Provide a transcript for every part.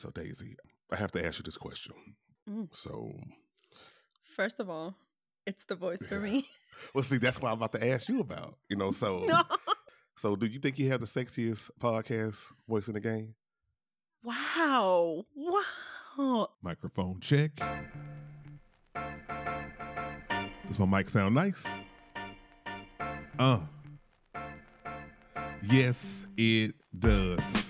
so Daisy, I have to ask you this question. Mm. So, First of all, it's the voice for me. well, see, that's what I'm about to ask you about. You know, so so do you think you have the sexiest podcast voice in the game? wow. Wow. Microphone check. Does my mic sound nice? Uh. Yes, it does.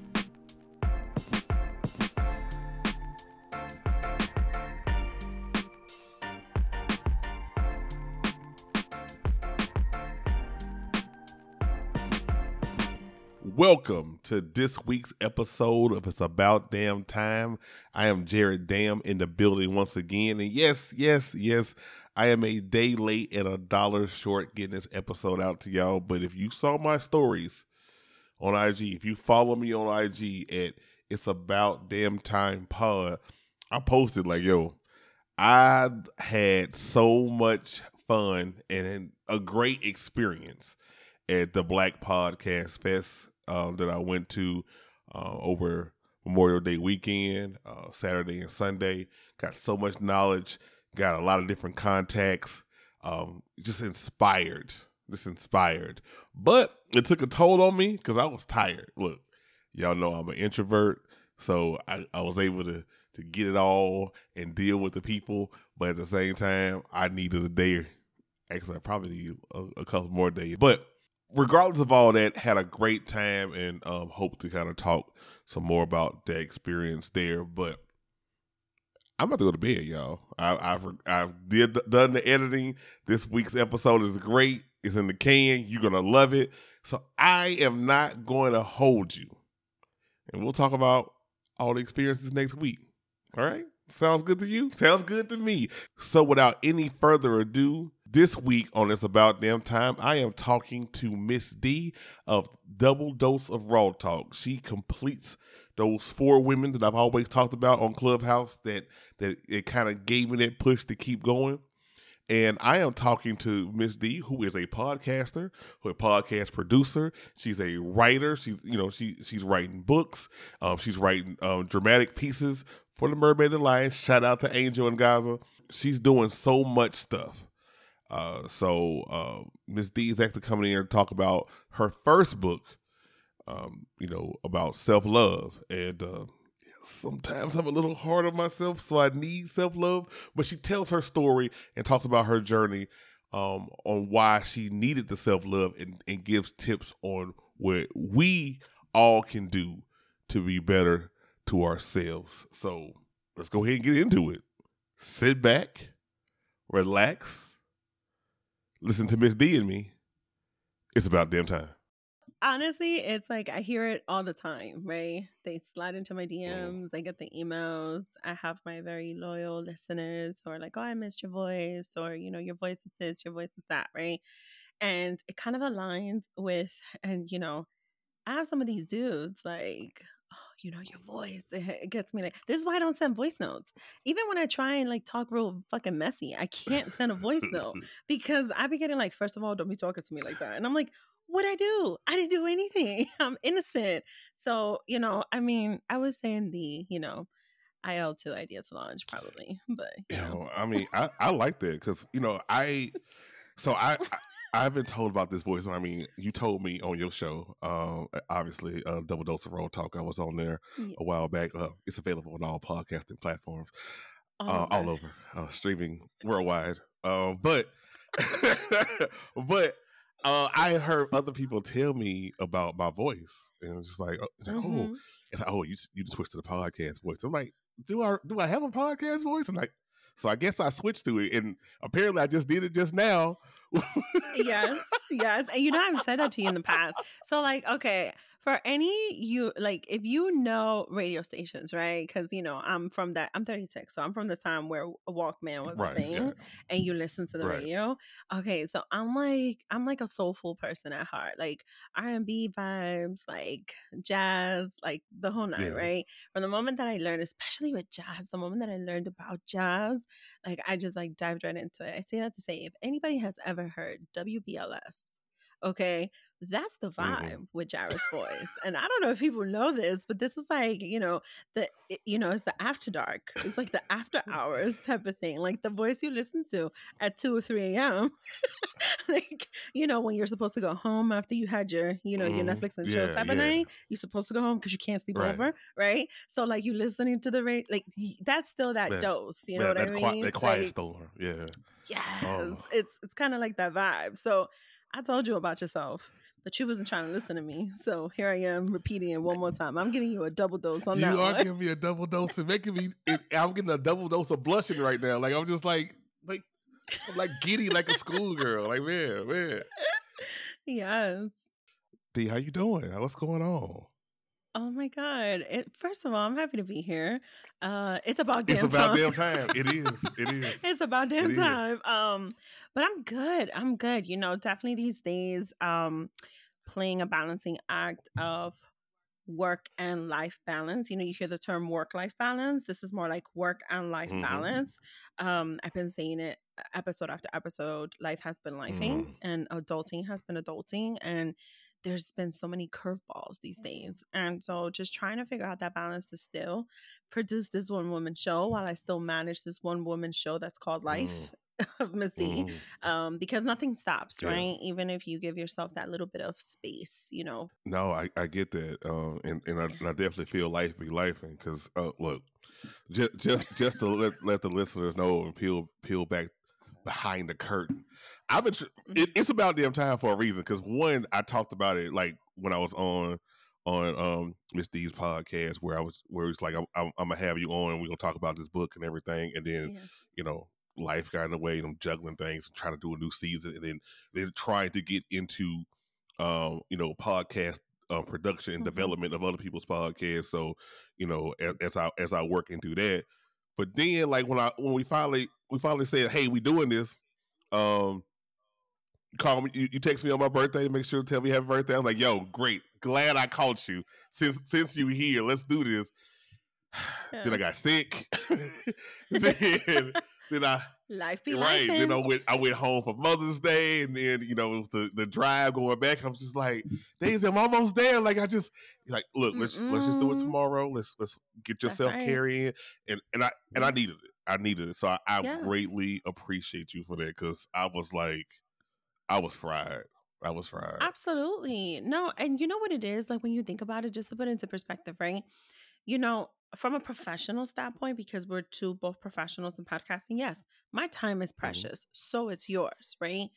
Welcome to this week's episode of It's About Damn Time. I am Jared Dam in the building once again. And yes, yes, yes, I am a day late and a dollar short getting this episode out to y'all. But if you saw my stories on IG, if you follow me on IG at It's About Damn Time Pod, I posted like, yo, I had so much fun and a great experience at the Black Podcast Fest um, that I went to uh, over Memorial Day weekend, uh, Saturday and Sunday. Got so much knowledge, got a lot of different contacts, um, just inspired, just inspired. But it took a toll on me because I was tired. Look, y'all know I'm an introvert, so I, I was able to to get it all and deal with the people, but at the same time, I needed a day. Actually, I probably need a, a couple more days, but regardless of all that, had a great time and um, hope to kind of talk some more about that experience there. But I'm about to go to bed, y'all. I, I've I've did done the editing. This week's episode is great. It's in the can. You're gonna love it. So I am not going to hold you, and we'll talk about all the experiences next week. All right. Sounds good to you? Sounds good to me. So without any further ado, this week on It's About Damn Time, I am talking to Miss D of Double Dose of Raw Talk. She completes those four women that I've always talked about on Clubhouse that that it kind of gave me that push to keep going. And I am talking to Miss D, who is a podcaster, who a podcast producer. She's a writer. She's you know she she's writing books. Um, she's writing um, dramatic pieces for the Mermaid and Lion. Shout out to Angel and Gaza. She's doing so much stuff. Uh, so uh, Miss D is actually coming in to talk about her first book. Um, you know about self love, and uh, sometimes I'm a little hard on myself, so I need self love. But she tells her story and talks about her journey um, on why she needed the self love and, and gives tips on what we all can do to be better to ourselves. So let's go ahead and get into it. Sit back, relax, listen to Miss D and me. It's about damn time. Honestly, it's like I hear it all the time, right? They slide into my Mm. DMs, I get the emails. I have my very loyal listeners who are like, oh, I missed your voice, or, you know, your voice is this, your voice is that, right? And it kind of aligns with, and, you know, I have some of these dudes like, you know, your voice, it, gets me like, this is why I don't send voice notes. Even when I try and like talk real fucking messy, I can't send a voice note because I be getting like, first of all, don't be talking to me like that. And I'm like, what I do? I didn't do anything. I'm innocent. So, you know, I mean, I was saying the, you know, IL two idea to launch probably, but you know, I mean, I, I like that because you know, I so I, I I've been told about this voice, and I mean, you told me on your show, um, obviously, uh, Double Dose of Raw Talk. I was on there Yeah. a while back. Uh, it's available on all podcasting platforms, all, uh, all over. uh, streaming worldwide. Uh, but but uh, I heard other people tell me about my voice, and it's just like, oh, it's like, oh, Mhm. it's like, oh, you you just switched to the podcast voice. I'm like, do I do I have a podcast voice? I'm like, so I guess I switched to it, and apparently I just did it just now yes, yes. And you know, I've said that to you in the past. So, like, okay, for any you like if you know radio stations right because you know i'm from that i'm 36 so i'm from the time where a walkman was right, a thing yeah. and you listen to the right. radio okay so i'm like i'm like a soulful person at heart like r&b vibes like jazz like the whole night yeah. right from the moment that i learned especially with jazz the moment that i learned about jazz like i just like dived right into it i say that to say if anybody has ever heard wbls okay that's the mm-hmm. vibe mm-hmm. with Jared's voice. And I don't know if people know this, but this is like, you know, the you know, it's the after dark. It's like the after hours type of thing. Like the voice you listen to at 2 or 3 a.m. like, you know, when you're supposed to go home after you had your, you know, mm, your Netflix and chill yeah, type yeah. of night. You're supposed to go home because you can't sleep right. over, right? So like you listening to the radio, like that's still that, that dose. You know that, what I mean? that quiet like, storm. Yeah. Yes. Oh. It's it's kind of like that vibe. So I told you about yourself but you wasn't trying to listen to me. So here I am repeating it one more time. I'm giving you a double dose on you that. You are one. giving me a double dose and making me. I'm getting a double dose of blushing right now. Like I'm just like like I'm like giddy like a schoolgirl. Like man, man. Yes. D, how you doing? What's going on? Oh my god! It, first of all, I'm happy to be here. Uh, it's about damn time. it's about time. damn time. It is. It is. it's about damn it time. Is. Um, but I'm good. I'm good. You know, definitely these days, um, playing a balancing act of work and life balance. You know, you hear the term work life balance. This is more like work and life mm-hmm. balance. Um, I've been saying it episode after episode. Life has been lifing, mm. and adulting has been adulting, and there's been so many curveballs these days. And so just trying to figure out that balance to still produce this one woman show while I still manage this one woman show that's called Life mm. of Missy. Mm. Um, because nothing stops, yeah. right? Even if you give yourself that little bit of space, you know. No, I, I get that. Um, and, and I, and, I, definitely feel life be life because uh, look, just just just to let, let the listeners know and peel peel back behind the curtain. I've been. It, it's about damn time for a reason. Because one, I talked about it like when I was on on um Miss D's podcast where I was where it's like I'm, I'm, I'm, gonna have you on and we're gonna talk about this book and everything, and then yes. you know life got in the way and I'm juggling things and trying to do a new season, and then then trying to get into um you know podcast uh, production and mm-hmm. development of other people's podcasts. So you know as, as I as I work into that. But then, like when I when we finally we finally said, "Hey, we doing this," um, call me. You, you text me on my birthday to make sure to tell me happy birthday. I'm like, "Yo, great, glad I caught you. Since since you here, let's do this." then I got sick. then, then I life be right. Then I went I went home for Mother's Day, and then you know it was the, the drive going back. I'm just like, days I'm almost there. Like I just like look, let's Mm-mm. let's just do it tomorrow. Let's let's get yourself right. carrying, and and I and I needed it. I needed it. So I, I yes. greatly appreciate you for that because I was like, I was fried. I was fried. Absolutely. No, and you know what it is? Like when you think about it, just to put into perspective, right? You know, from a professional standpoint, because we're two both professionals in podcasting, yes, my time is mm-hmm. precious. Mm-hmm. So it's yours, right?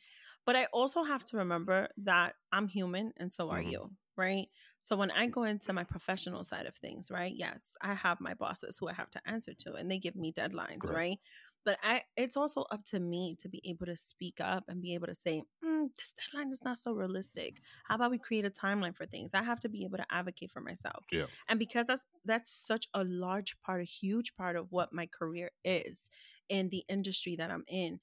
But I also have to remember that I'm human and so are mm-hmm. you, right? So when I go into my professional side of things, right? Yes, I have my bosses who I have to answer to and they give me deadlines, Correct. right? But I it's also up to me to be able to speak up and be able to say, mm, this deadline is not so realistic. How about we create a timeline for things? I have to be able to advocate for myself. Yeah. And because that's that's such a large part, a huge part of what my career is in the industry that I'm in,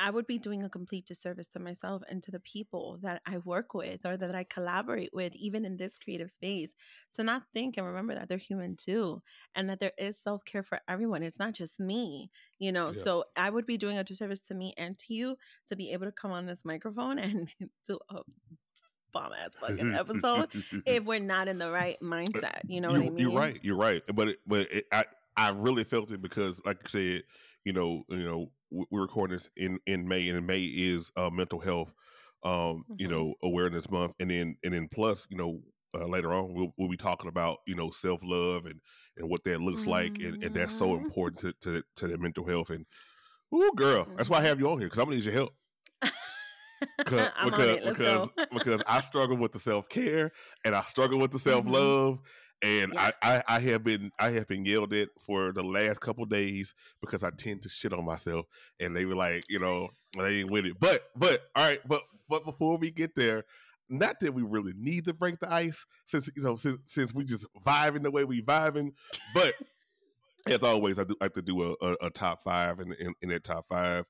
I would be doing a complete disservice to myself and to the people that I work with or that I collaborate with, even in this creative space, to not think and remember that they're human too, and that there is self care for everyone. It's not just me, you know. Yeah. So I would be doing a disservice to me and to you to be able to come on this microphone and do a bomb ass fucking episode if we're not in the right uh, mindset. You know you, what I mean? You're right. You're right. But it, but it, I I really felt it because, like I said, you know, you know we're recording this in in May, and May is uh, mental health, um, mm-hmm. you know, awareness month, and then and then plus, you know, uh, later on we'll, we'll be talking about you know self love and and what that looks mm-hmm. like, and, and that's so mm-hmm. important to to, to the mental health. And oh, girl, mm-hmm. that's why I have you on here because I'm gonna need your help. because because, because, because I struggle with the self care and I struggle with the self love and Yeah. I, I, I have been I have been yelled at for the last couple days because I tend to shit on myself, and they were like, you know, they ain't with it. But but all right, but but before we get there, not that we really need to break the ice, since you know since since we just vibing the way we vibing, but. As always, I do like to do a, a, a top five, and in, in that top five,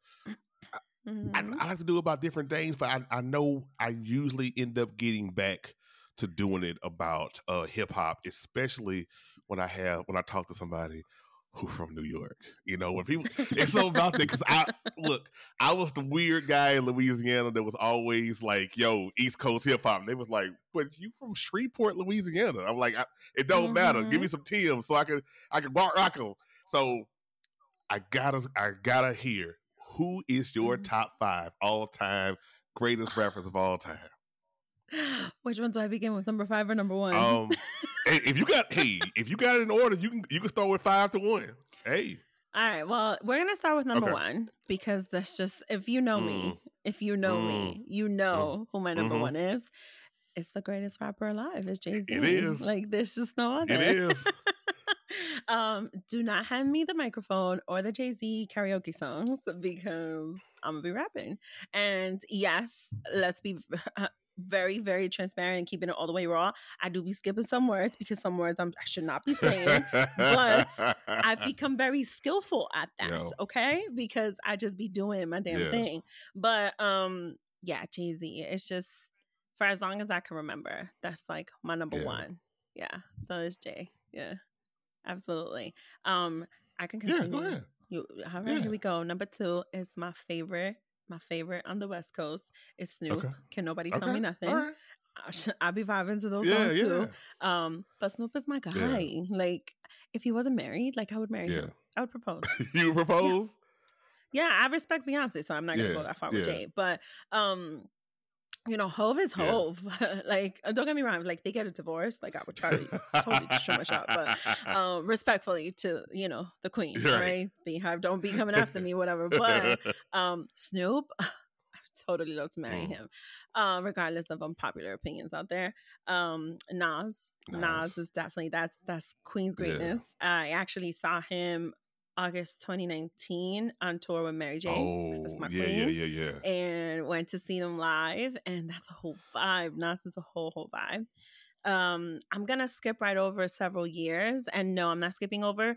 I, Mhm. I like to do about different things, but I, I know I usually end up getting back to doing it about uh, hip hop, especially when I have when I talk to somebody who from New York. You know, when people it's so about that because I look, I was the weird guy in Louisiana that was always like, "Yo, East Coast hip hop." They was like, "But you from Shreveport, Louisiana?" I'm like, "It don't matter. Give me some Tim so I can I can rock rock 'em." So I gotta I gotta hear who is your Mhm. top five all time greatest rappers of all time. Which one do I begin with? Number five or number one? Um, hey, if you got hey, if you got it in order, you can you can start with five to one. Hey, All right. Well, we're gonna start with number Okay. one because that's just if you know me, if you know me, you know who my number Mhm. one is. It's the greatest rapper alive. It's Jay Z. It is. Like there's just no other. it is. um, do not hand me the microphone or the Jay Z karaoke songs because I'm gonna be rapping. And yes, let's be very, very transparent and keeping it all the way raw. I do be skipping some words because some words I'm, I should not be saying. but I've become very skillful at that, Yo. okay? Because I just be doing my damn Yeah. thing. But um, yeah, Jay Z. It's just for as long as I can remember, that's like my number Yeah. one. Yeah. So it's Jay. Yeah. Absolutely. Um, I can yeah, continue. go ahead. You, all right, Yeah. here we go. Number two is my favorite. My favorite on the West Coast is Snoop. Okay. Can nobody tell Okay, me nothing? Right. I'll be vibing to those Yeah, songs yeah, too. Um, but Snoop is my guy. Like, if he wasn't married, like I would marry yeah. him. I would propose. you propose? yeah, I respect Beyonce, so I'm not gonna Yeah, go that far with yeah. Jay. But um, you know, Hove is Yeah. Hove. like, uh, don't get me wrong. Like, they get a divorce. Like, I would try to totally destroy my shop, but um, respectfully to you know the queen, Right. right? Beyhive, don't be coming after me, whatever. But um, Snoop, I totally love to marry Mm. him, uh, regardless of unpopular opinions out there. Um, Nas, Nas, Nas. is definitely that's that's Queen's Yeah. greatness. I actually saw him August 2019 on tour with Mary J. oh, that's my yeah, queen. yeah, yeah, yeah. And went to see them live, and that's a whole vibe. Nas is a whole whole vibe. Um, I'm gonna skip right over several years, and no, I'm not skipping over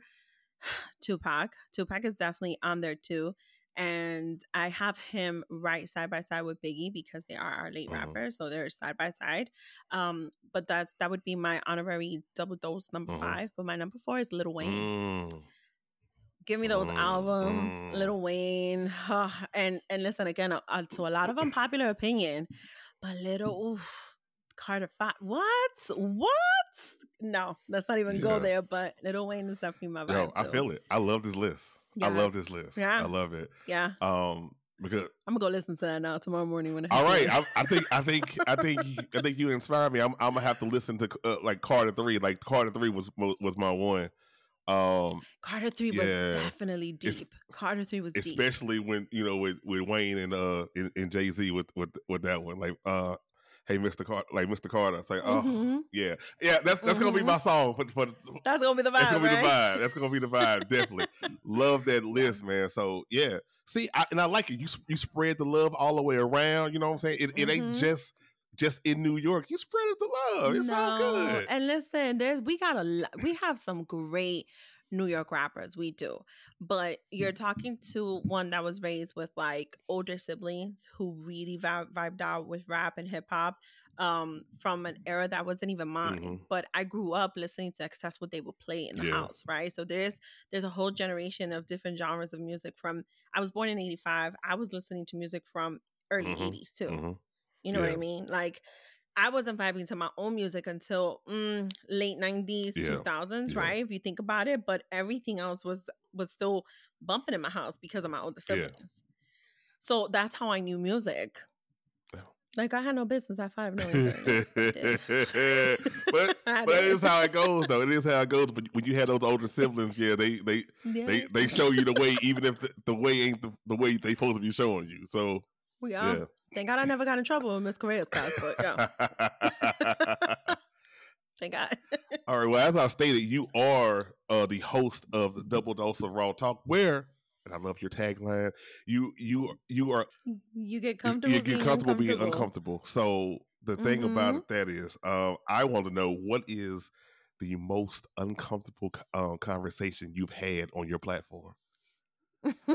Tupac. Tupac is definitely on there too. And I have him right side by side with Biggie because they are our late Mhm. rappers, so they're side by side. Um, but that's that would be my honorary double dose number Mhm. five. But my number four is Lil Wayne. Mm, Give me those Mm, albums, mm. Lil Wayne, and and listen again uh, uh, to a lot of unpopular opinion, but Little oof, Carter Five. What? What? No, let's not even go there. But Lil Wayne is definitely my vibe. Yo, I feel it. I love this list. I love this list. Yeah. I love it. Yeah, Um, because I'm gonna go listen to that now tomorrow morning when. I all right, I, I think I think I think you- I think you inspire me. I'm, I'm gonna have to listen to uh, like Carter three. Like Carter three was was my one. Um, Carter Three was definitely deep. Carter Three was deep. especially when you know with, with Wayne and uh and, and Jay Z with with with that one. Like uh, hey Mr. Carter, like Mr. Carter. It's like oh Mhm. yeah yeah. That's that's gonna be Mhm. my song. But but That's gonna be the vibe, that's gonna be right? the vibe. That's gonna be the vibe. Definitely love that list, man. So yeah, see, I, and I like it. You you spread the love all the way around. You know what I'm saying? It, it ain't Mhm. just just in New York. You spread the love. It's all good. And listen, there's we got a we have some great New York rappers. We do. But you're talking to one that was raised with like older siblings who really vi- vibed out with rap and hip hop um from an era that wasn't even mine. Mhm. But I grew up listening to because that's what they would play in the Yeah. house, right? So there's there's a whole generation of different genres of music from I was born in 85. I was listening to music from early Mhm. 80s too. Mhm. You know what I mean? Like I wasn't vibing to my own music until mm, late nineties, Yeah. two thousands, Yeah. right? If you think about it, but everything else was was still bumping in my house because of my older Yeah. siblings. So that's how I knew music. Like I had no business at five certain but but I but that did. is how it goes, though. It is how it goes. But when you have those older siblings, yeah, they they Yeah. they, they show you the way, even if the, the way ain't the, the way they supposed to be showing you. So we are. yeah. Thank God I never got in trouble with Miss Correa's class, but yeah, thank God. All right. Well, as I stated, you are uh, the host of the Double Dose of Raw Talk, where and I love your tagline. You you you are you get comfortable. You, get comfortable being uncomfortable. So the thing mm-hmm. about it that is, uh, I want to know what is the most uncomfortable uh, conversation you've had on your platform.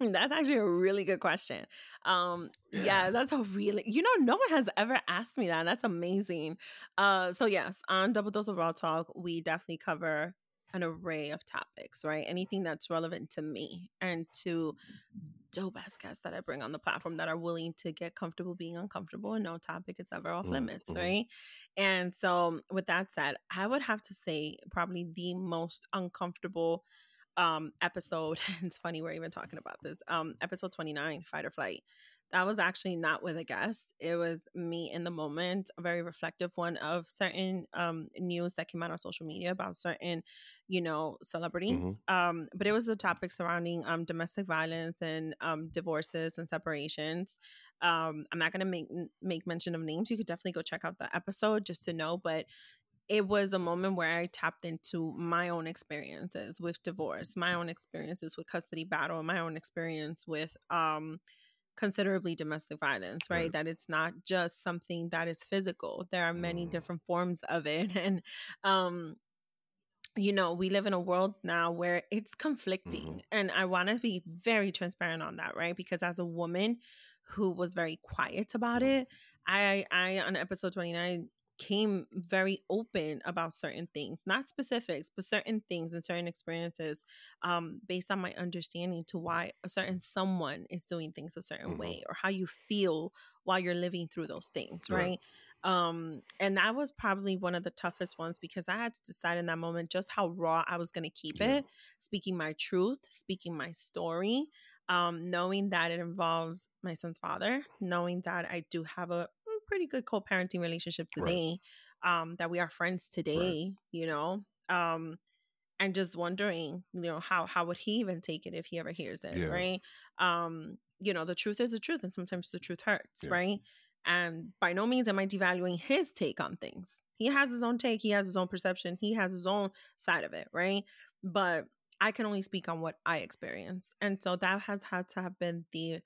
that's actually a really good question. Um, yeah, that's a really you know no one has ever asked me that. That's amazing. Uh, so yes, on Double Dose of Raw Talk, we definitely cover an array of topics, right? Anything that's relevant to me and to dope ass guests that I bring on the platform that are willing to get comfortable being uncomfortable and no topic is ever off mm, limits, mm-hmm. right? And so, with that said, I would have to say probably the most uncomfortable um episode it's funny we're even talking about this um episode 29 fight or flight that was actually not with a guest it was me in the moment a very reflective one of certain um news that came out on social media about certain you know celebrities mm-hmm. um but it was a topic surrounding um domestic violence and um divorces and separations um i'm not going to make make mention of names you could definitely go check out the episode just to know but it was a moment where I tapped into my own experiences with divorce, my own experiences with custody battle, my own experience with um considerably domestic violence, right? right? That it's not just something that is physical. There are many mm. different forms of it and um you know, we live in a world now where it's conflicting. Mm-hmm. And I want to be very transparent on that, right? Because as a woman who was very quiet about mm-hmm. it, I I on episode 29 came very open about certain things, not specifics, but certain things and certain experiences um, based on my understanding to why a certain someone is doing things a certain mm-hmm. way or how you feel while you're living through those things, right? right? Um, and that was probably one of the toughest ones because I had to decide in that moment just how raw I was going to keep yeah. it, speaking my truth, speaking my story, um, knowing that it involves my son's father, knowing that I do have a pretty good co-parenting relationship today right. um that we are friends today right. you know um and just wondering you know how how would he even take it if he ever hears it yeah. right um you know the truth is the truth and sometimes the truth hurts yeah. right and by no means am i devaluing his take on things he has his own take he has his own perception he has his own side of it right but i can only speak on what i experienced and so that has had to have been the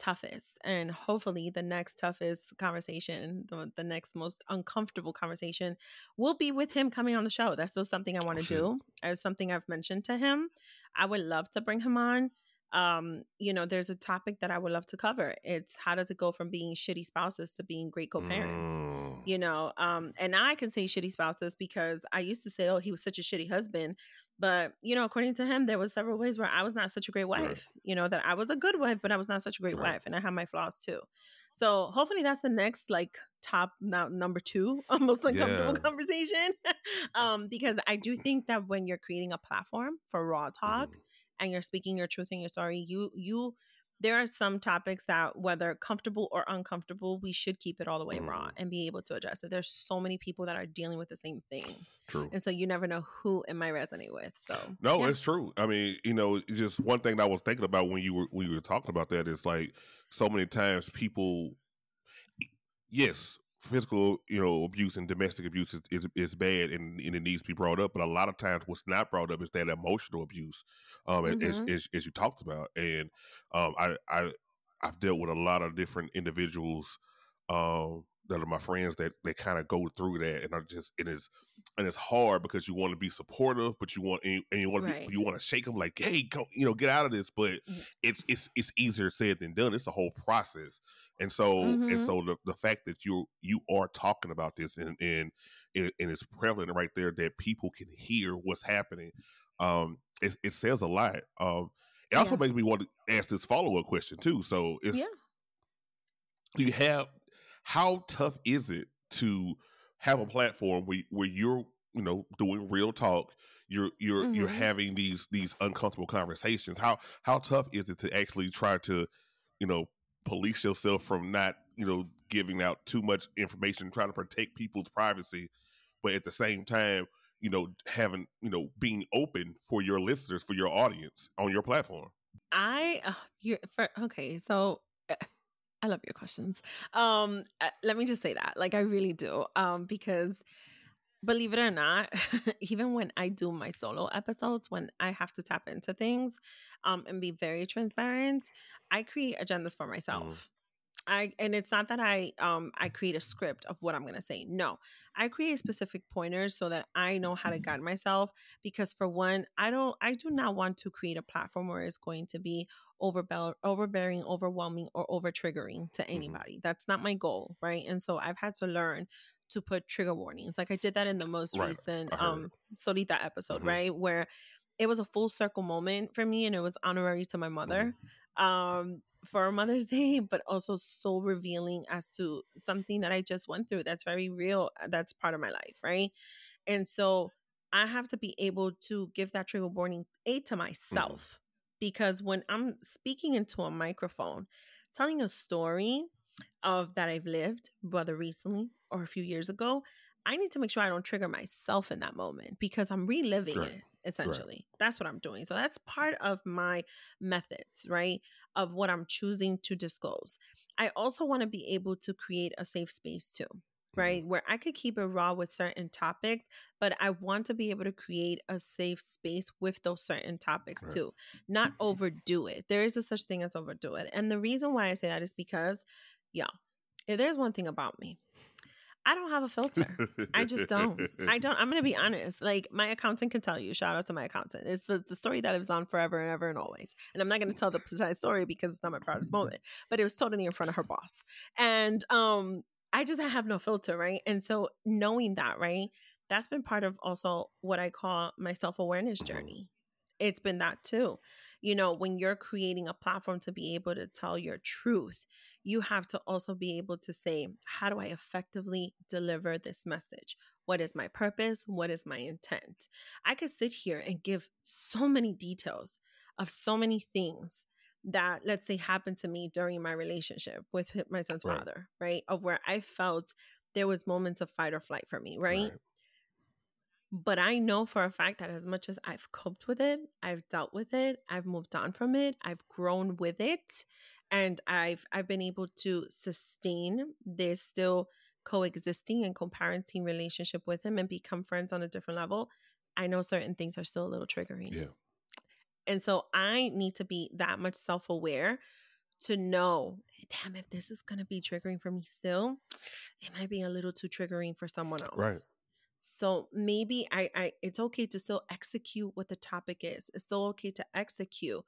toughest and hopefully the next toughest conversation the, the next most uncomfortable conversation will be with him coming on the show. That's still something i want to do it's something i've mentioned to him. I would love to bring him on. Um you know there's a topic that i would love to cover. It's how does it go from being shitty spouses to being great co-parents mm. you know? Um and i can say shitty spouses because i used to say oh he was such a shitty husband but, you know, according to him, there was several ways where I was not such a great wife. Right. You know, that I was a good wife, but I was not such a great right. wife. And I have my flaws too. So hopefully that's the next like top now number two, almost uncomfortable yeah. conversation. um, because I do think that when you're creating a platform for raw talk mm. and you're speaking your truth and your story, you you there are some topics that whether comfortable or uncomfortable we should keep it all the way mm. raw and be able to address it there's so many people that are dealing with the same thing true and so you never know who it might resonate with so no yeah. it's true i mean you know just one thing that i was thinking about when you were when you were talking about that is like so many times people yes physical, you know, abuse and domestic abuse is, is, is, bad and, and it needs to be brought up. But a lot of times, what's not brought up is that emotional abuse, um, mm-hmm. as, as, as, you talked about. And um, I, I, I've dealt with a lot of different individuals um, that are my friends that they kind of go through that, and I just it is and it's hard because you want to be supportive, but you want and you want right. to you want to shake them like, hey, come, you know, get out of this. But mm. it's it's it's easier said than done. It's a whole process, and so mm-hmm. and so the, the fact that you you are talking about this and and and it's prevalent right there that people can hear what's happening. Um, it, it says a lot. Um, it also yeah. makes me want to ask this follow up question too. So it's yeah. do you have how tough is it to have a platform where, where you're you know doing real talk you're you're mm-hmm. you're having these these uncomfortable conversations how how tough is it to actually try to you know police yourself from not you know giving out too much information trying to protect people's privacy but at the same time you know having you know being open for your listeners for your audience on your platform i uh, you're for, okay so uh, I love your questions. Um, uh, let me just say that, like, I really do, um, because believe it or not, even when I do my solo episodes, when I have to tap into things um, and be very transparent, I create agendas for Mm. myself. I and it's not that I um I create a script of what I'm gonna say. No, I create specific pointers so that I know how to guide myself. Because for one, I don't I do not want to create a platform where it's going to be overbear, overbearing, overwhelming, or over triggering to anybody. That's not my goal, right? And so I've had to learn to put trigger warnings. Like I did that in the most Right. recent um Solita episode, Mhm. right? Where it was a full circle moment for me and it was honorary to my mother um for Mother's Day, but also so revealing as to something that I just went through that's very real. uh, That's part of my life, right? And so I have to be able to give that trigger warning A to myself because when I'm speaking into a microphone, telling a story of that I've lived, whether recently or a few years ago, I need to make sure I don't trigger myself in that moment because I'm reliving Right. it essentially. That's what I'm doing. So that's part of my methods, right? Of what I'm choosing to disclose. I also want to be able to create a safe space too, right? Where I could keep it raw with certain topics, but I want to be able to create a safe space with those certain topics Right. too, not overdo it. There is a such thing as overdo it. And the reason why I say that is because, yeah, if there's one thing about me, I don't have a filter. I just don't. I don't. I'm gonna be honest. Like my accountant can tell you. Shout out to my accountant. It's the, the story that lives on forever and ever and always. And I'm not gonna tell the precise story because it's not my proudest moment. But it was totally in front of her boss. And um, I just have no filter, right? And so knowing that, right, that's been part of also what I call my self awareness Mhm. journey. It's been that too. You know, when you're creating a platform to be able to tell your truth, you have to also be able to say, how do I effectively deliver this message? What is my purpose? What is my intent? I could sit here and give so many details of so many things that, let's say, happened to me during my relationship with my son's Right. father, right? Of where I felt there was moments of fight or flight for me, right? But I know for a fact that as much as I've coped with it, I've dealt with it, I've moved on from it, I've grown with it, and I've I've been able to sustain this still coexisting and co-parenting relationship with him and become friends on a different level. I know certain things are still a little triggering. Yeah. And so I need to be that much self-aware to know, damn, if this is gonna be triggering for me still, it might be a little too triggering for someone else. Right. So maybe I, I it's okay to still execute what the topic is. It's still okay to execute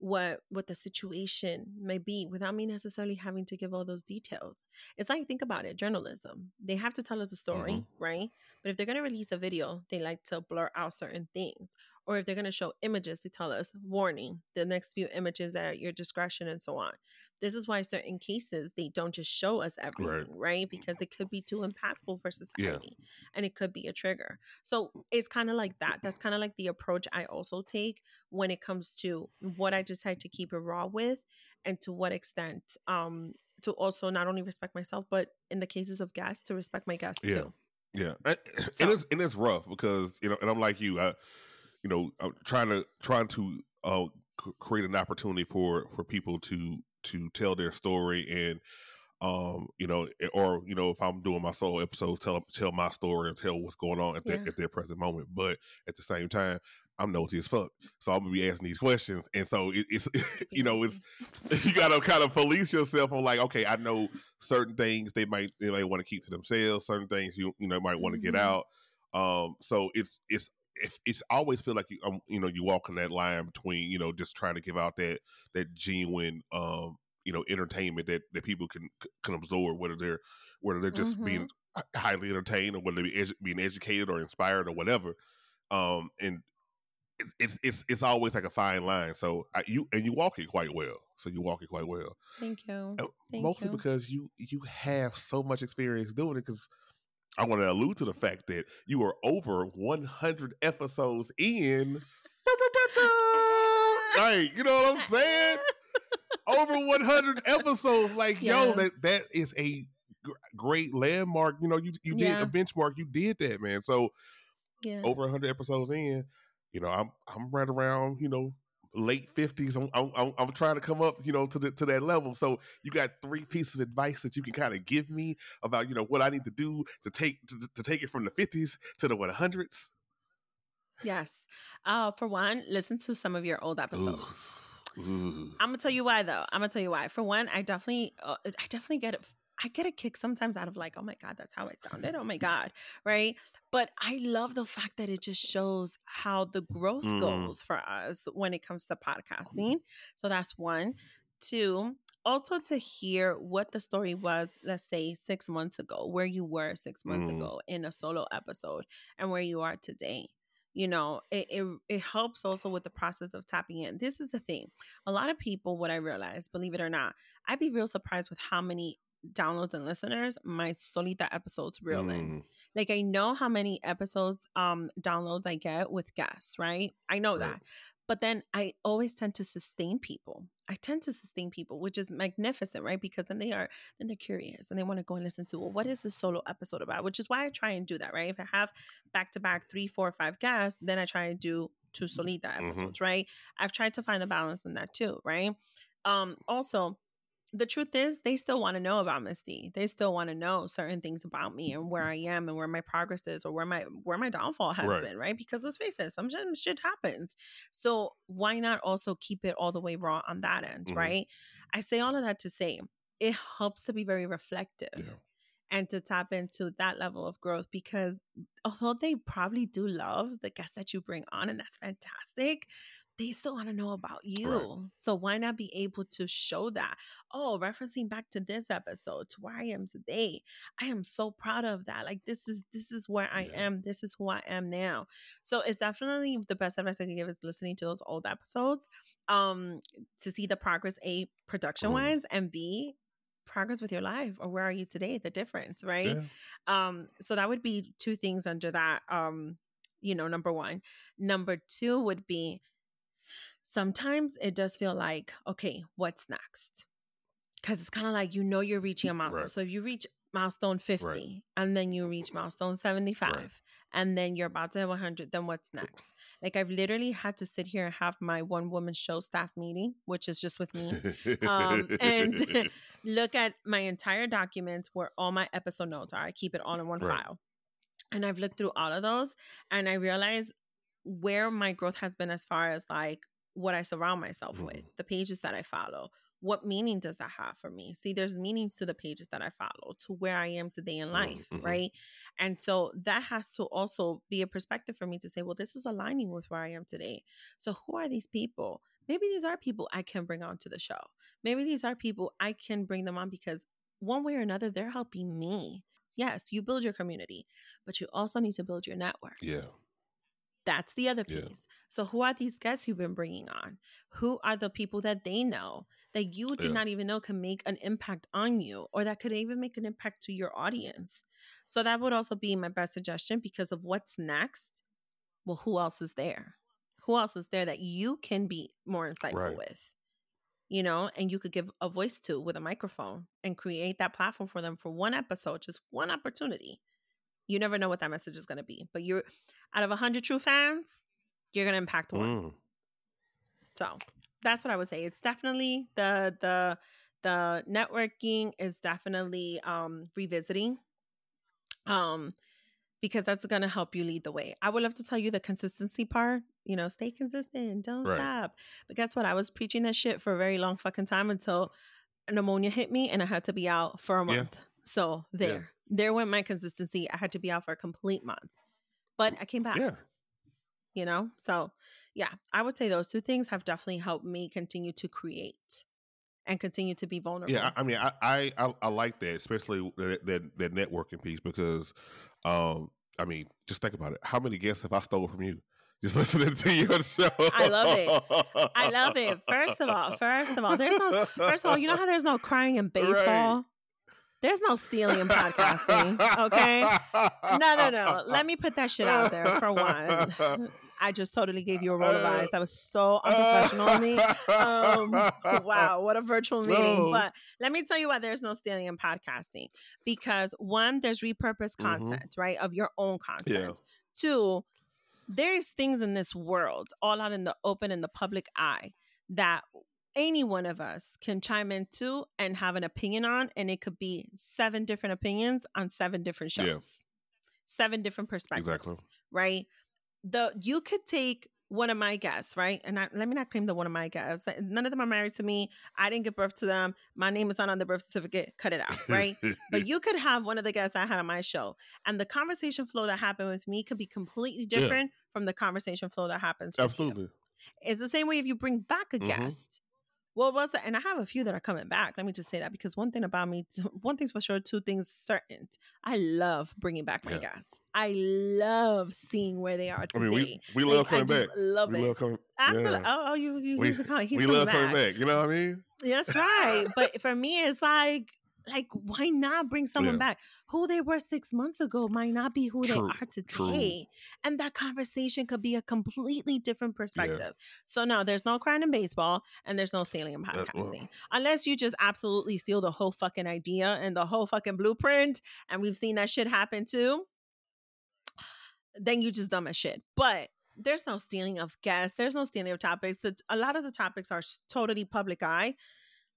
what what the situation may be without me necessarily having to give all those details. It's like think about it, journalism. They have to tell us a story, Mhm. right? But if they're gonna release a video, they like to blur out certain things. Or if they're gonna show images, to tell us, warning, the next few images are at your discretion and so on. This is why certain cases they don't just show us everything, right? Because it could be too impactful for society and it could be a trigger. So it's kind of like that. That's kind of like the approach I also take when it comes to what I decide to keep it raw with and to what extent um to also not only respect myself, but in the cases of guests, to respect my guests Yeah. too. Yeah, and, and it's and it's rough because you know, and I'm like you, I, you know, trying to trying to uh, c- create an opportunity for for people to to tell their story and um you know eh, or you know if i'm doing my solo episodes tell tell my story and tell what's going on at, Yeah. their, at their present moment but at the same time i'm nosy as fuck so i'm gonna be asking these questions and so it, it's you know it's you gotta kind of police yourself on like, okay, I know certain things they might they might want to keep to themselves, certain things you you know might want to get Mhm. out. Um, so it's it's it's, it's always feel like you um, you know you walk in that line between you know just trying to give out that that genuine um you know entertainment that that people can can absorb whether they're whether they're just being highly entertained or whether they're edu- being educated or inspired or whatever. Um, and it's it's it's, it's always like a fine line. So I, you and you walk it quite well. So you walk it quite well. Thank you. Thank mostly you. because you you have so much experience doing it. Because I want to allude to the fact that you are over 100 episodes in. Right, you know what I'm saying? Over 100 episodes, like yo, that that is a gr- great landmark. You know, you you did Yeah. a benchmark. You did that, man. So yeah. over 100 episodes in, you know, I'm I'm right around, you know, late fifties. I'm, I'm, I'm trying to come up, you know, to the to that level. So you got three pieces of advice that you can kind of give me about, you know, what I need to do to take to, to take it from the fifties to the what hundreds. Yes. Uh, for one, listen to some of your old episodes. Ooh. Ooh. I'm gonna tell you why though. I'm gonna tell you why. For one, I definitely, uh, I definitely get it. I get a kick sometimes out of like, oh my God, that's how I sounded. Oh my God. Right. But I love the fact that it just shows how the growth mm. goes for us when it comes to podcasting. So that's one. Two, also to hear what the story was, let's say six months ago, where you were six months mm. ago in a solo episode and where you are today you know it, it, it helps also with the process of tapping in this is the thing a lot of people what i realize believe it or not i'd be real surprised with how many downloads and listeners my solita episodes reel mm. in like i know how many episodes um downloads i get with guests right i know right. that but then I always tend to sustain people. I tend to sustain people, which is magnificent, right? Because then they are then they're curious and they want to go and listen to well, what is this solo episode about? Which is why I try and do that, right? If I have back to back three, four, five guests, then I try and do two solita mm-hmm. episodes, mm-hmm. right? I've tried to find a balance in that too, right? Um, also the truth is they still want to know about Miss D. They still want to know certain things about me and where I am and where my progress is or where my where my downfall has right. been, right? Because let's face it, some shit happens. So why not also keep it all the way raw on that end, mm-hmm. right? I say all of that to say it helps to be very reflective. Yeah. And to tap into that level of growth because although they probably do love the guests that you bring on, and that's fantastic, they still want to know about you. Right. So why not be able to show that? Oh, referencing back to this episode, to where I am today. I am so proud of that. Like this is this is where I yeah. am. This is who I am now. So it's definitely the best advice I can give is listening to those old episodes. Um, to see the progress A production wise mm. and B progress with your life or where are you today the difference right yeah. um so that would be two things under that um you know number one number two would be sometimes it does feel like, okay, what's next? Because it's kind of like you know you're reaching a milestone. Right. So if you reach milestone 50 right. and then you reach milestone 75 right. and then you're about to have 100 then what's next like i've literally had to sit here and have my one woman show staff meeting which is just with me um, and look at my entire document where all my episode notes are i keep it all in one file and i've looked through all of those and i realize where my growth has been as far as like what I surround myself mm-hmm. with, the pages that I follow. What meaning does that have for me? See, there's meanings to the pages that I follow, to where I am today in life, mm-hmm. right? And so that has to also be a perspective for me to say, well, this is aligning with where I am today. So who are these people? Maybe these are people I can bring onto the show. Maybe these are people I can bring them on because one way or another, they're helping me. Yes, you build your community, but you also need to build your network. Yeah. That's the other piece. Yeah. So, who are these guests you've been bringing on? Who are the people that they know that you did yeah. not even know can make an impact on you or that could even make an impact to your audience? So, that would also be my best suggestion because of what's next. Well, who else is there? Who else is there that you can be more insightful right. with? You know, and you could give a voice to with a microphone and create that platform for them for one episode, just one opportunity you never know what that message is going to be. But you're out of 100 true fans, you're going to impact one. Mm. So that's what I would say. It's definitely the the the networking is definitely um revisiting um because that's going to help you lead the way. I would love to tell you the consistency part, you know, stay consistent, don't right. stop. But guess what? I was preaching that shit for a very long fucking time until pneumonia hit me and I had to be out for a month. Yeah. So there, yeah. there went my consistency. I had to be out for a complete month, but I came back. Yeah. You know, so yeah, I would say those two things have definitely helped me continue to create and continue to be vulnerable. Yeah, I mean, I I, I like that, especially that, that, that networking piece because, um, I mean, just think about it. How many guests have I stole from you? just listening to your show. I love it. I love it. First of all, first of all, there's no first of all, you know how there's no crying in baseball? Right. There's no stealing in podcasting, okay? No, no, no. Let me put that shit out there for one. I just totally gave you a roll of eyes. That was so unprofessional of me. Um, wow, what a virtual meeting. But let me tell you why there's no stealing in podcasting. Because one, there's repurposed mm-hmm. content, mm-hmm. right, of your own content. Yeah. Two, there's things in this world all out in the open in the public eye that any one of us can chime in too and have an opinion on and it could be seven different opinions on seven different shows Yeah. seven different perspectives Exactly. right the you could take one of my guests right and I, let me not claim that one of my guests none of them are married to me i didn't give birth to them my name is not on the birth certificate cut it out right but you could have one of the guests I had on my show, and the conversation flow that happened with me could be completely Yeah. different from the conversation flow that happens with you. Absolutely. It's the same way if you bring back a Mhm. guest. What was? And I have a few that are coming back. Let me just say that because one thing about me, one thing's for sure, two things certain. I love bringing back my Yeah. guests. I love seeing where they are I today. mean, we we love I coming just back. Love We it. love coming. Absolutely. yeah. Oh, oh, you, you We- he's, a, he's we love back. coming back. You know what I mean? That's right. but for me, it's like, like, why not bring someone Yeah. back? Who they were six months ago might not be who True, they are true. today. And that conversation could be a completely different perspective. So no, there's no crying in baseball and there's no stealing in That- podcasting. Unless you just absolutely steal the whole fucking idea and the whole fucking blueprint. And we've seen that shit happen too. Then you just dumb as shit. But there's no stealing of guests. There's no stealing of topics. It's- A lot of the topics are totally public eye,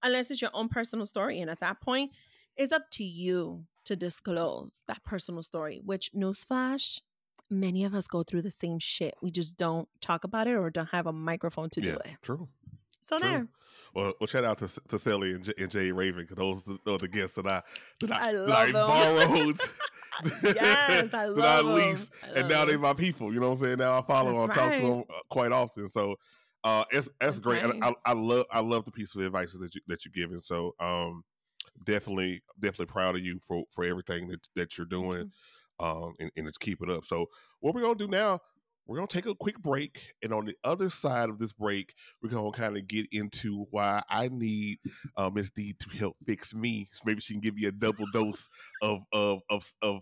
unless it's your own personal story. And at that point, it's up to you to disclose that personal story. Which newsflash, many of us go through the same shit. We just don't talk about it or don't have a microphone to do it. true. So True. there. Well, well, shout out to to Sally and, J- and Jay Raven because those are the- those are the guests that I that I, I that I borrowed. Yes, I that love I 'em. leased, I and now they're my people. You know what I'm saying? Now I follow them, That's talk to them uh, quite often. So uh, it's that's That's great. And I. I love I love the piece of advice that you that you're giving. So um, definitely definitely proud of you for for everything that that you're doing. Um, and, and let's keep it up. So what we're gonna do now? We're gonna take a quick break, and on the other side of this break, we're gonna kind of get into why I need uh, Miss D to help fix me. Maybe she can give you a double dose of of of, of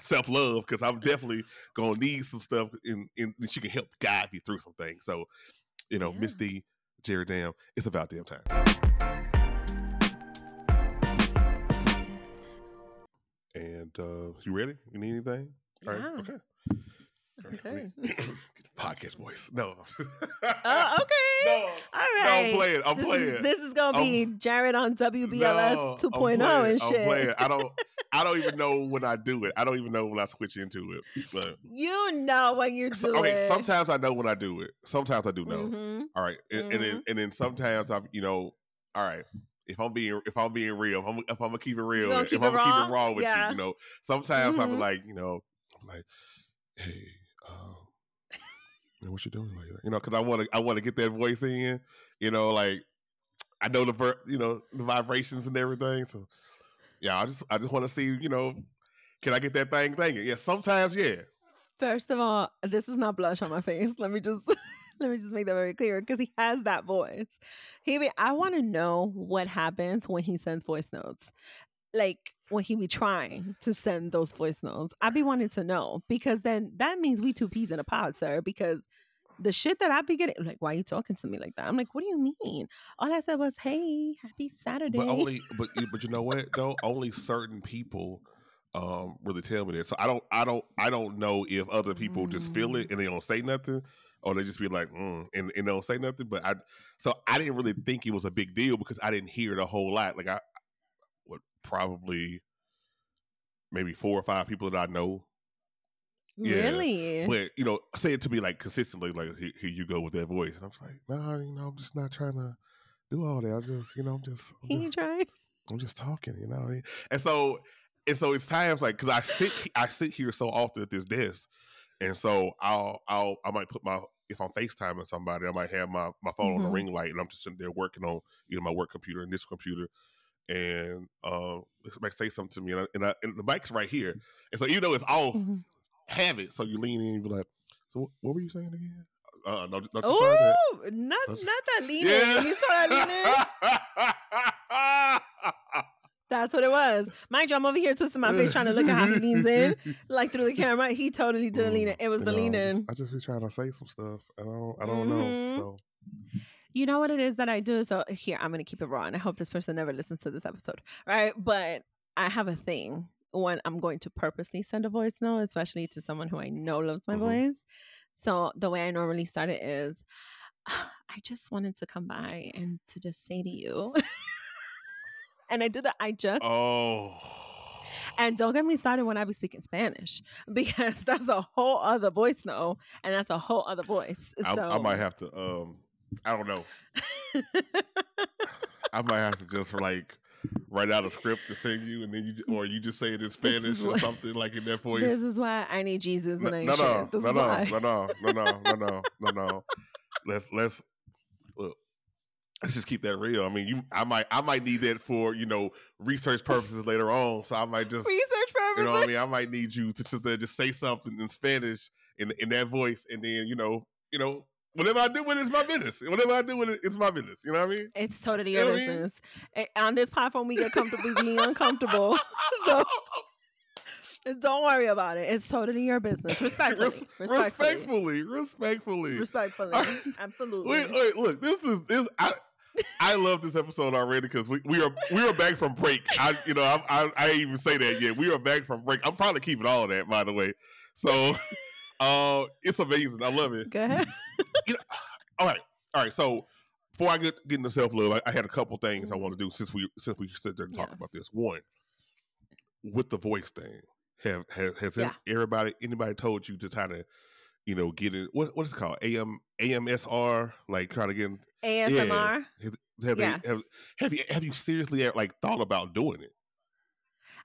self love because I'm definitely gonna need some stuff, and, and she can help guide me through some things. So, you know, Miss D, Jared Dam, it's about damn time. And uh, you ready? You need anything? All right, Yeah. Okay. Right, Okay. Podcast voice. No. Oh, okay. No. All No, I'm playing. I'm this playing. Is, this is gonna be Jared on WBLS No, 2.0 I'm playing. and I'm shit. playing. I don't. I don't even know when I do it. I don't even know when I switch into it. But You know when you do so- okay, it. sometimes I know when I do it. Sometimes I do know. Mhm. All right, and, and then and then sometimes I'm you know, all right. If I'm being if I'm being real, if I'm, if I'm gonna keep it real, if I'm gonna keep it raw with Yeah. you, you know, sometimes I'm Mhm. like, you know, I'm like, hey, uh, man, what you doing later? You know, because I want to I want to get that voice in, you know, like I know the you know the vibrations and everything. So yeah, I just I just want to see, you know, can I get that thing thinking? Yeah, sometimes yeah. First of all, this is not blush on my face. Let me just let me just make that very clear because he has that voice. He I want to know what happens when he sends voice notes. Like when he be trying to send those voice notes. I be wanting to know because then that means we two peas in a pod, sir. Because the shit that I be getting, like, why are you talking to me like that? I'm like, what do you mean? All I said was, hey, happy Saturday. But only, but you- but you know what though? Only certain people um really tell me that. So I don't, I don't, I don't know if other people just feel Mm. it and they don't say nothing, or they just be like, mm, and, and they don't say nothing. But I, so I didn't really think it was a big deal because I didn't hear it a whole lot. Like I, probably maybe four or five people that I know yeah, really? but you know, say it to me like consistently, like here, here you go with that voice, and I was like, nah, you know, I'm just not trying to do all that. I'm just, you know, I'm just, I'm he just, trying? I'm just talking, you know. what I mean? And so, and so it's times like because I sit, I sit here so often at this desk, and so I'll, I'll, I might put my if I'm FaceTiming somebody, I might have my my phone on the Mhm. ring light, and I'm just sitting there working on you know my work computer and this computer. And um, this might say something to me, and, I, and, I, and the mic's right here. And so, even though it's off, Mhm. have it. So you lean in and be like, so what, what were you saying again? Uh, no, no, that. Oh, not not that leaning. You saw that leaning? That's what it was. Mind you, I'm over here twisting my face trying to look at how he leans in, like through the camera. He totally didn't lean in. It was You the know, lean I in. just- I just be trying to say some stuff. I don't, I don't know. Mhm. So You know what it is that I do? So here, I'm gonna keep it raw, and I hope this person never listens to this episode. Right? But I have a thing when I'm going to purposely send a voice note, especially to someone who I know loves my Mhm. voice. So the way I normally start it is, I just wanted to come by and to just say to you, and I do the I just. Oh. And don't get me started when I be speaking Spanish because that's a whole other voice no, and that's a whole other voice. I, So I might have to. Um, I don't know. I might have to just like write out a script to send you, and then you, or you just say it in Spanish or what- something like in that voice. this is why I need Jesus no, and I no, no, no, no, no, no, no, no, no, no, no, no. Let's let's look. Let's just keep that real. I mean, you, I might, I might need that for you know research purposes later on. So I might just, Research purposes. you know, what I mean, I might need you to just, uh, just say something in Spanish in in that voice, and then you know, you know, whatever I do with it is my business. Whatever I do with it is my business. You know what I mean? It's totally You your know what I mean? business. On this platform, we get comfortable being uncomfortable. so don't worry about it. It's totally your business. Respectfully. Res- respectfully. respectfully, respectfully. Respectfully. Absolutely. Wait, wait, look. This is this. I I love this episode already because we, we are we are back from break. I you know I, I I even say that yet. We are back from break. I'm probably keeping all of that by the way. So, uh, it's amazing. I love it. Go ahead. All right, all right. So before I get get into self love, I, I had a couple things I want to do since we since we sit there and talk Yes. about this. One, with the voice thing, have, have has Yeah. everybody anybody told you to try to you know get it? What what is it called? AM AMSR like try to get in, ASMR. Has- have, Yes. they, have, have you have you seriously like thought about doing it?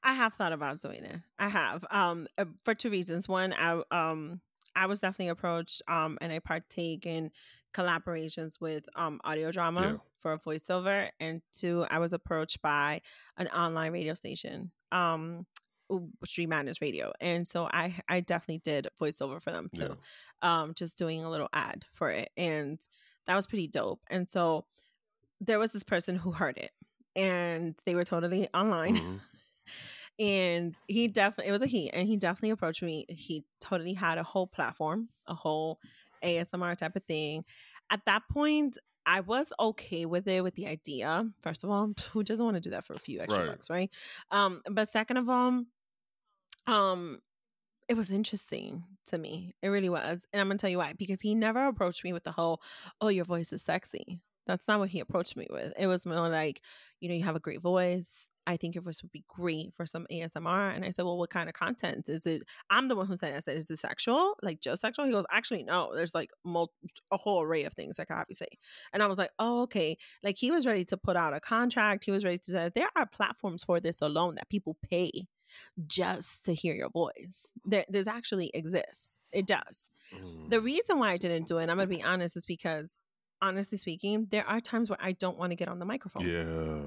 I have thought about doing it. I have. Um uh, for two reasons. One, I um I was definitely approached um and I partake in collaborations with um audio drama Yeah. for a voiceover and two, I was approached by an online radio station. Um Street Madness Radio. And so I I definitely did voiceover for them too. Um just doing a little ad for it. And that was pretty dope. And so there was this person who heard it and they were totally online Mhm. And he definitely it was a he and he definitely approached me. He totally had a whole platform a whole asmr type of thing. At that point i was okay with it with the idea. First of all who doesn't want to do that for a few extra Right. bucks right? Um but second of all um it was interesting to me. It really was and i'm gonna tell you why because he never approached me with the whole oh your voice is sexy that's not what he approached me with it was more like you know, you have a great voice. I think your voice would be great for some ASMR. And I said, well, what kind of content is it? I'm the one who said. I said, is this sexual? Like just sexual? He goes, actually, no. There's like mul- a whole array of things I could have you say. And I was like, oh, okay. Like he was ready to put out a contract. He was ready to say, there are platforms for this alone that people pay just to hear your voice. There, there's actually exists. It does. The Mm. reason why I didn't do it, and I'm gonna be honest, is because honestly speaking, there are times where I don't want to get on the microphone. yeah.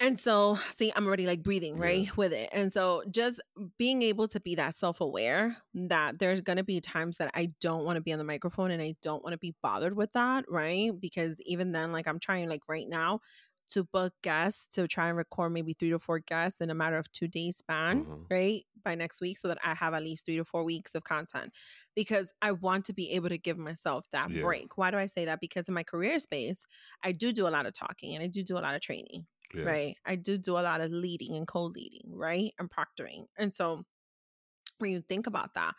And so, see, I'm already like breathing, Yeah. right, with it. And so, just being able to be that self aware that there's going to be times that I don't want to be on the microphone and I don't want to be bothered with that, right? Because even then, like, I'm trying, like, right now to book guests to try and record maybe three to four guests in a matter of two days span, Mhm. right? By next week, so that I have at least three to four weeks of content because I want to be able to give myself that Yeah. break. Why do I say that? Because in my career space, I do do a lot of talking and I do do a lot of training Yeah. right? I do do a lot of leading and co-leading, right? And proctoring. And so when you think about that,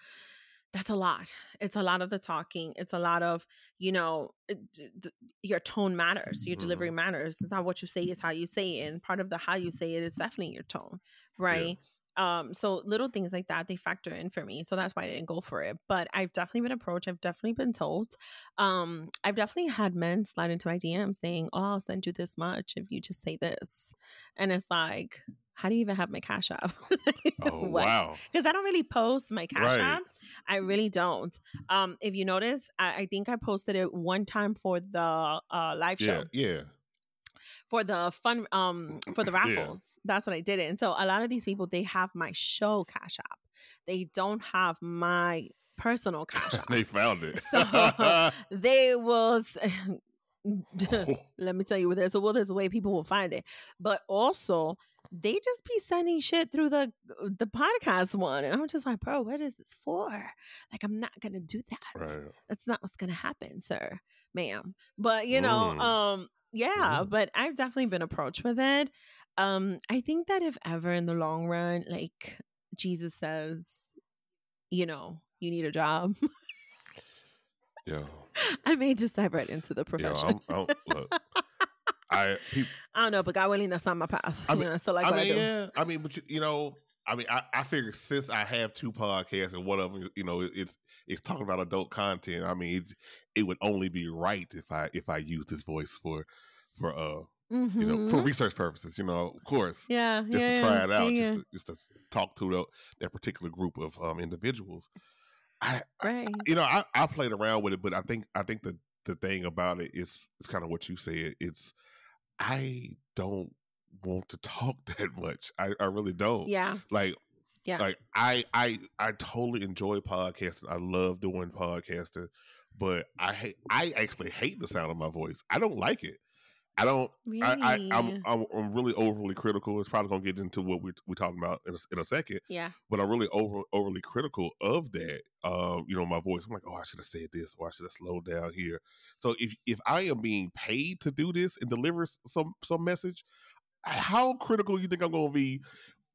that's a lot. It's a lot of the talking. It's a lot of, you know, it- d- d- your tone matters. Your delivery matters. It's not what you say, it's how you say it. And part of the how you say it is definitely your tone, right? Um, so little things like that they factor in for me. So that's why I didn't go for it. But I've definitely been approached. I've definitely been told. Um, I've definitely had men slide into my DM saying, "Oh, I'll send you this much if you just say this," and it's like, how do you even have my cash app? Oh wow. Because I don't really post my cash Right. app. I really don't. Um, if you notice, I, I think I posted it one time for the uh, live show Yeah. Yeah. for the fun um for the Yeah. raffles. That's what I did it. And so a lot of these people they have my show cash app. They don't have my personal cash app. they found it. So they will let me tell you there's a well there's a way people will find it. But also they just be sending shit through the the podcast one. And I'm just like, bro, what is this for? Like I'm not gonna do that right. that's not what's gonna happen, sir, ma'am. But you know, Mm. um, yeah, Mm. but I've definitely been approached with it. Um, I think that if ever in the long run, like Jesus says, you know, you need a job. Yeah. I may just dive right into the profession. Yeah, I'm, I'm, look, I I don't know, but God willing, that's not my path. I mean- I still like I what mean, I do. yeah. I mean, but you, you know, I mean, I, I figure since I have two podcasts and one of them, you know, it's it's talking about adult content. I mean, it's, it would only be right if I if I use this voice for for uh you know for Mhm. research purposes. You know, of course, yeah, just yeah, to try it out, yeah, just to, just to talk to the, that particular group of um individuals. I right. you know, I, I played around with it, but I think I think the the thing about it is it's kind of what you said. It's I don't want to talk that much. I, I really don't. Yeah, Like Yeah. like I I I totally enjoy podcasting. I love doing podcasting, but I hate I actually hate the sound of my voice. I don't like it. I don't really. I, I I'm, I'm I'm really overly critical. It's probably gonna get into what we're we talking about in a, in a second yeah, but I'm really over overly critical of that. Um, you know, my voice. I'm like, oh, I should have said this, or I should have slowed down here. So if if I am being paid to do this and deliver some some message, how critical you think I'm going to be?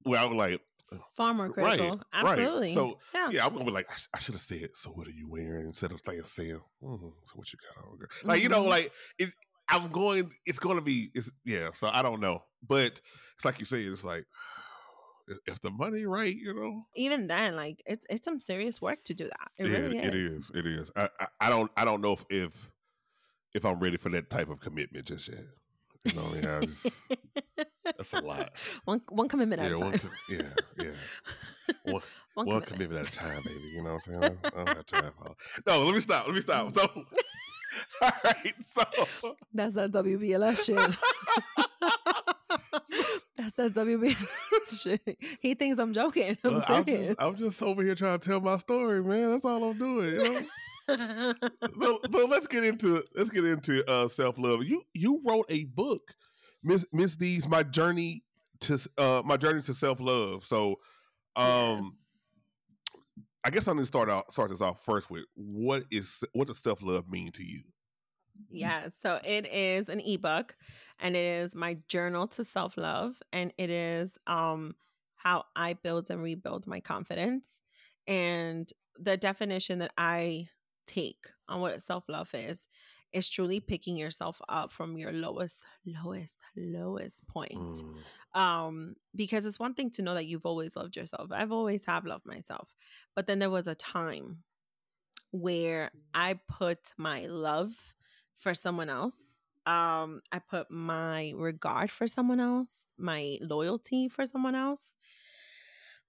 Well, I'm like, far more critical. right. Absolutely. So yeah, yeah, I'm gonna be like, I, sh- I should have said. So what are you wearing instead of saying, mm, so what you got on? Girl? Like you know, Mhm. like it. I'm going. It's going to be. It's yeah. So I don't know, but it's like you say. It's like if- the money right, you know. even then, like it's it's some serious work to do that. It yeah, really it is. is. It is. I, I, I don't. I don't know if, if if I'm ready for that type of commitment just yet. You know, yeah, I just, that's a lot. one one commitment at Yeah, a one, time. com- yeah, yeah. One, one one commitment. commitment at a time, baby. You know what I'm saying? I, I don't have time. No, let me stop. Let me stop. So, all right. So, That's that WBLS shit. That's that WBLS shit. He thinks I'm joking. I'm look, I'm, just, I'm just over here trying to tell my story, man. That's all I'm doing. You know. so let's get into let's get into uh, self love. You you wrote a book, Miss Miss D's My Journey to uh, My Journey to Self Love. So, um, Yes. I guess I'm gonna start out start this off first with what is what does self love mean to you? Yeah, so it is an ebook and it is my journal to self-love and it is um how I build and rebuild my confidence and the definition that I take on what self-love is is truly picking yourself up from your lowest lowest lowest point. Mm, um because it's one thing to know that you've always loved yourself. I've always have loved myself. But then there was a time where i put my love for someone else um i put my regard for someone else my loyalty for someone else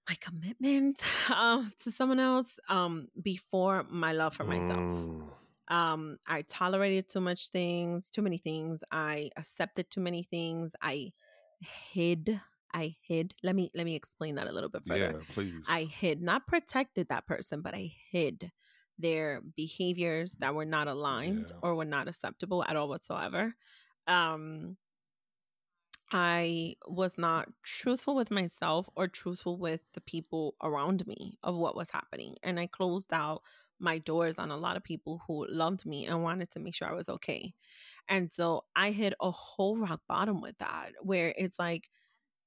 my commitment um, to someone else um before my love for myself. Mm, um i tolerated too much things too many things. I accepted too many things. I hid i hid let me let me explain that a little bit further. yeah, please. i hid not protected that person but i hid their behaviors that were not aligned Yeah. or were not acceptable at all whatsoever um i was not truthful with myself or truthful with the people around me of what was happening and i closed out my doors on a lot of people who loved me and wanted to make sure I was okay. And so I hit a whole rock bottom with that, where it's like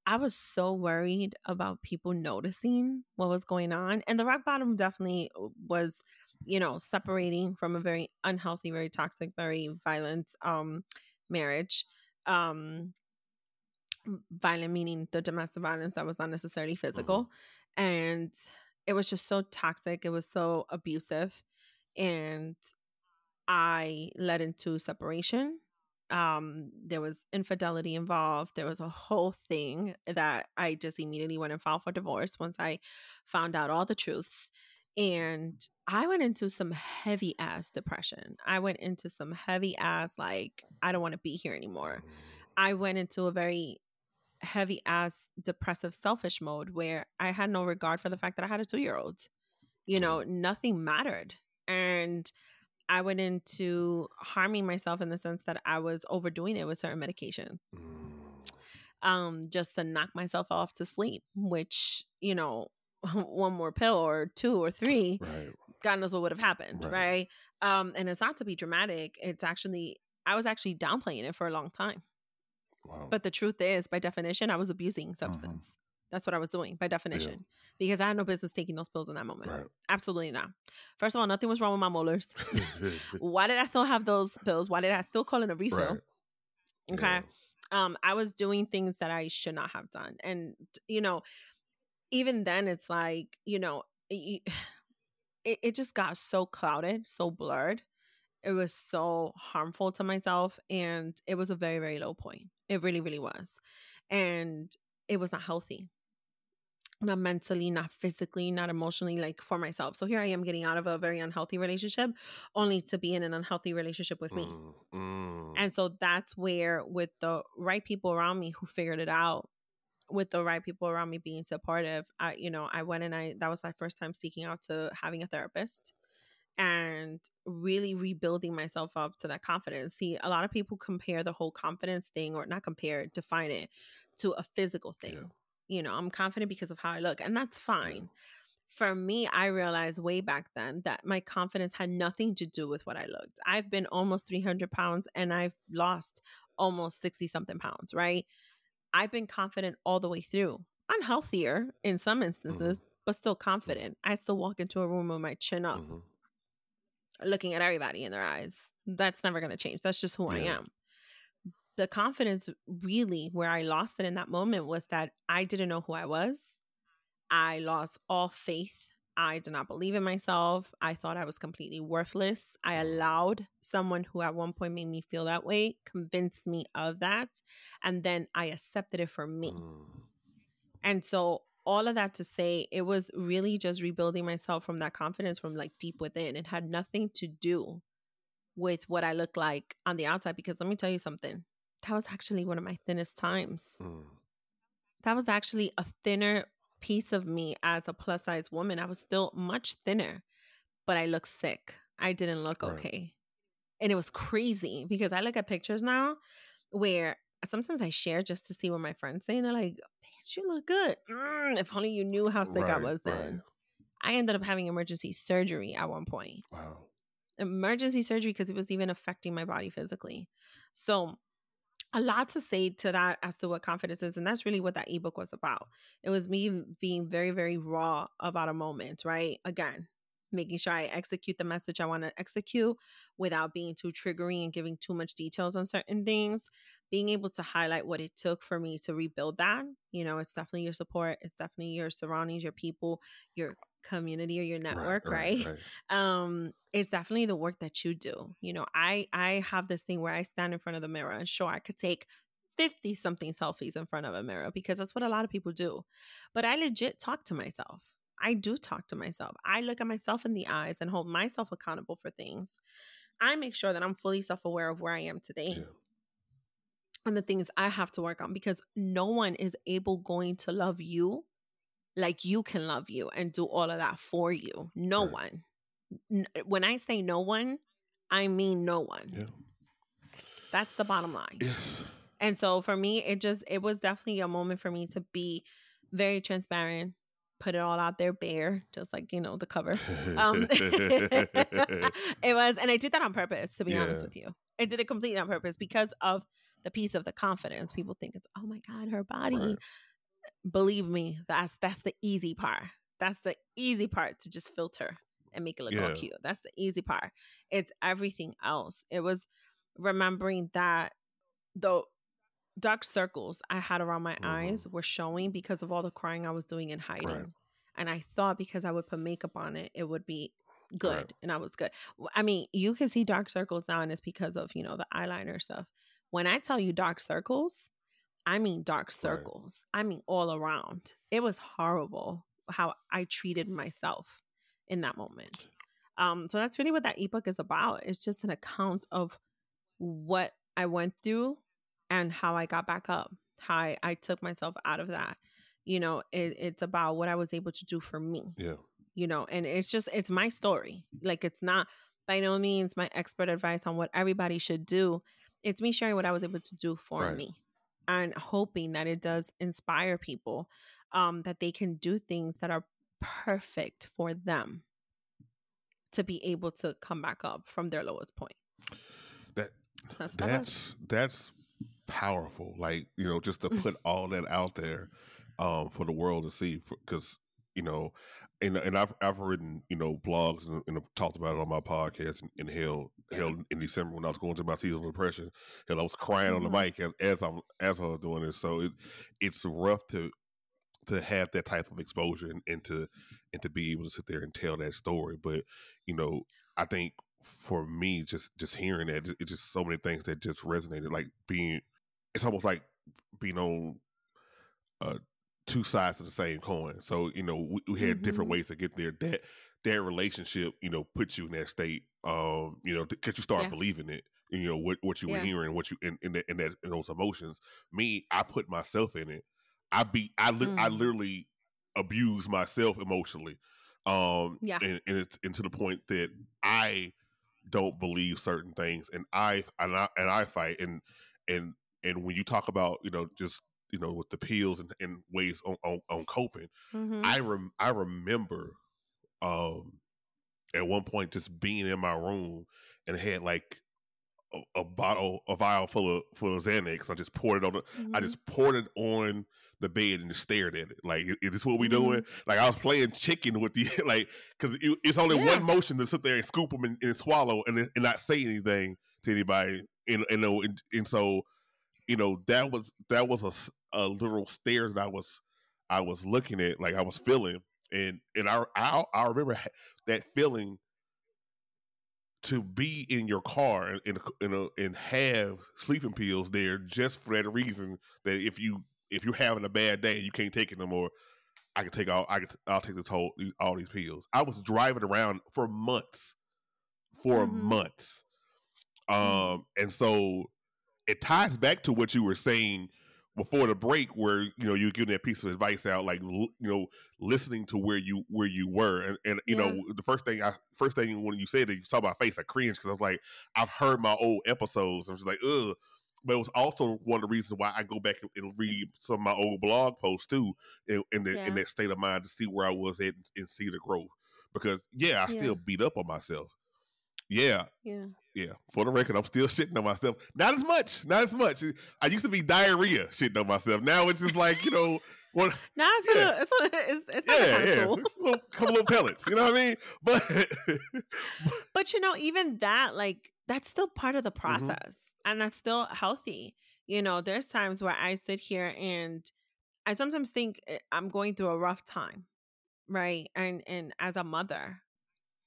I was so worried about people noticing what was going on. And the rock bottom definitely was, you know, separating from a very unhealthy, very toxic, very violent um marriage. Um violent meaning the domestic violence that was not necessarily physical. And it was just so toxic. It was so abusive. And I led into separation. Um, there was infidelity involved. There was a whole thing that I just immediately went and filed for divorce once I found out all the truths. And I went into some heavy ass depression. I went into some heavy ass, like, I don't want to be here anymore. I went into a very heavy ass depressive selfish mode where I had no regard for the fact that I had a two year old. You know, nothing mattered. And I went into harming myself in the sense that I was overdoing it with certain medications. Mm, Um, just to knock myself off to sleep, which, you know, one more pill or two or three, right. God knows what would have happened, Right. right? Um, and it's not to be dramatic. It's actually I was actually downplaying it for a long time. Wow. But the truth is, by definition, I was abusing Mm-hmm. substance. That's what I was doing by definition. Yeah. Because I had no business taking those pills in that moment. Right. Absolutely not. First of all, nothing was wrong with my molars. Why did I still have those pills? Why did I still call it a refill? Right. Okay. Yeah. Um, I was doing things that I should not have done. And, you know, even then it's like, you know, it, it just got so clouded, so blurred. It was so harmful to myself. And it was a very, very low point. It really, really was. And it was not healthy not mentally, not physically, not emotionally, like for myself. So here I am getting out of a very unhealthy relationship only to be in an unhealthy relationship with me. Mm, mm. And so that's where, with the right people around me who figured it out, with the right people around me being supportive, I, you know, I went and I, that was my first time seeking out to having a therapist and really rebuilding myself up to that confidence. See, a lot of people compare the whole confidence thing, or not compare, define it to a physical thing. Yeah you know, I'm confident because of how I look, and that's fine. For me, I realized way back then that my confidence had nothing to do with what I looked. I've been almost 300 pounds and I've lost almost 60 something pounds, right? I've been confident all the way through. Unhealthier in some instances, mm-hmm. but still mm-hmm. confident. I still walk into a room with my chin up, mm-hmm. Looking at everybody in their eyes. That's never going to change. That's just who yeah. I am the confidence really where I lost it in that moment was that I didn't know who I was. I lost all faith. I did not believe in myself. I thought I was completely worthless. I allowed someone who at one point made me feel that way, convinced me of that, and then I accepted it for me. Mm. And so all of that to say, it was really just rebuilding myself from that confidence from like deep within. It had nothing to do with what I looked like on the outside because let me tell you something that was actually one of my thinnest times. Mm. That was actually a thinner piece of me as a plus size woman. I was still much thinner, but I looked sick. I didn't look right. okay. And it was crazy because I look at pictures now where sometimes I share just to see what my friends say. And they're like, bitch, you look good. Mm, if only you knew how sick right, I was then. Right. I ended up having emergency surgery at one point. Wow. Emergency surgery because it was even affecting my body physically. So a lot to say to that as to what confidence is. And that's really what that ebook was about. It was me being very, very raw about a moment, right? Again, making sure I execute the message I want to execute without being too triggering and giving too much details on certain things. Being able to highlight what it took for me to rebuild that. You know, it's definitely your support, it's definitely your surroundings, your people, your community or your network, right, right? right? Um, it's definitely the work that you do. You know, I I have this thing where I stand in front of the mirror and sure I could take 50 something selfies in front of a mirror because that's what a lot of people do. But I legit talk to myself. I do talk to myself. I look at myself in the eyes and hold myself accountable for things. I make sure that I'm fully self aware of where I am today. Yeah. And the things I have to work on because no one is able going to love you like you can love you and do all of that for you. No right. one. N- when I say no one, I mean no one. Yeah. That's the bottom line. Yes. And so for me, it just it was definitely a moment for me to be very transparent, put it all out there bare, just like you know the cover. Um, it was, and I did that on purpose. To be yeah. honest with you, I did it completely on purpose because of the piece of the confidence. People think it's oh my god, her body. Right believe me, that's that's the easy part. That's the easy part to just filter and make it look yeah. all cute. That's the easy part. It's everything else. It was remembering that the dark circles I had around my mm-hmm. eyes were showing because of all the crying I was doing and hiding. Right. And I thought because I would put makeup on it, it would be good. Right. And I was good. I mean, you can see dark circles now, and it's because of, you know, the eyeliner stuff. When I tell you dark circles, I mean dark circles. Right. I mean all around. It was horrible how I treated myself in that moment. Um, so that's really what that ebook is about. It's just an account of what I went through and how I got back up, how I, I took myself out of that. You know, it, it's about what I was able to do for me. Yeah. You know, and it's just, it's my story. Like, it's not by no means my expert advice on what everybody should do. It's me sharing what I was able to do for right. me and hoping that it does inspire people um, that they can do things that are perfect for them to be able to come back up from their lowest point. That that's that's, that's powerful. Like you know, just to put all that out there, um, for the world to see. Because you know, and and I've I've written you know blogs and, and talked about it on my podcast. And, and hell, hell, in December when I was going through my seasonal depression, hell, I was crying mm-hmm. on the mm-hmm. mic as, as I'm as I was doing this. So it it's rough to to have that type of exposure and, and to and to be able to sit there and tell that story. But you know, I think for me, just just hearing that, it's just so many things that just resonated. Like being, it's almost like being on uh, two sides of the same coin. So you know, we, we had mm-hmm. different ways to get there. That that relationship, you know, puts you in that state. Um, you know, because you start yeah. believing it. You know what what you yeah. were hearing, what you in in, that, in, that, in those emotions. Me, I put myself in it. I be I li- mm. I literally abuse myself emotionally. Um, yeah, and, and it's and to the point that I don't believe certain things, and I and I and I fight, and and and when you talk about you know just you know with the pills and, and ways on, on, on coping, mm-hmm. I rem, I remember um at one point just being in my room and had like a, a, bottle, a vial full of full of Xanax. I just poured it on. The, mm-hmm. I just poured it on the bed and just stared at it. Like, is this what we mm-hmm. doing? Like, I was playing chicken with the like, because it, it's only yeah. one motion to sit there and scoop them and, and swallow and, and not say anything to anybody. And and, and so you know that was that was a, a literal stare that I was I was looking at, like I was feeling, and and I I, I remember that feeling to be in your car and and, and, and have sleeping pills there just for that reason that if you if you're having a bad day and you can't take it no more, I can take all I can I'll take this whole all these pills. I was driving around for months, for mm-hmm. months, um, and so it ties back to what you were saying before the break where you know you're giving that piece of advice out like you know listening to where you where you were and, and you yeah. know the first thing i first thing when you said that you saw my face i cringed because i was like i've heard my old episodes i'm just like ugh but it was also one of the reasons why I go back and read some of my old blog posts too, in, in, the, yeah. in that state of mind to see where I was at and see the growth. Because yeah, I yeah. still beat up on myself. Yeah, yeah, yeah. For the record, I'm still shitting on myself. Not as much. Not as much. I used to be diarrhea shitting on myself. Now it's just like you know. What, now it's, yeah. a, it's, a, it's, it's yeah, yeah. It's a little, couple little pellets. You know what I mean? But but you know, even that, like that's still part of the mm-hmm. process, mm-hmm. and that's still healthy. You know, there's times where I sit here and I sometimes think eh, I'm going through a rough time, right? And and as a mother,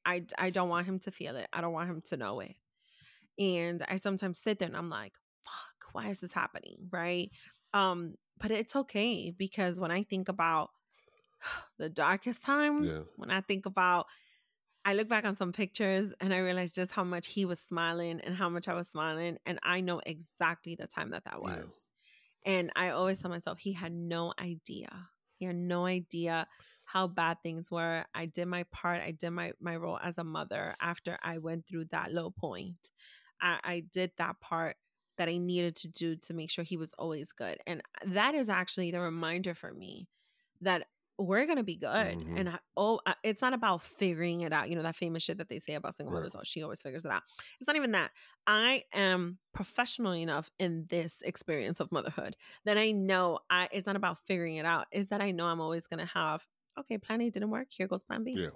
I, I don't want him to feel it. I don't want him to know it. And I sometimes sit there and I'm like, fuck, why is this happening? Right. Um, but it's okay because when I think about the darkest times, yeah. when I think about I look back on some pictures and I realize just how much he was smiling and how much I was smiling. And I know exactly the time that that was. Yeah. And I always tell myself, he had no idea. He had no idea how bad things were. I did my part. I did my my role as a mother after I went through that low point. I, I did that part that I needed to do to make sure he was always good. And that is actually the reminder for me that we're gonna be good. Mm-hmm. And I, oh, it's not about figuring it out. You know that famous shit that they say about single right. mothers. Oh, she always figures it out. It's not even that. I am professional enough in this experience of motherhood that I know I. It's not about figuring it out. Is that I know I'm always gonna have okay, plan A didn't work. Here goes plan B. Yeah.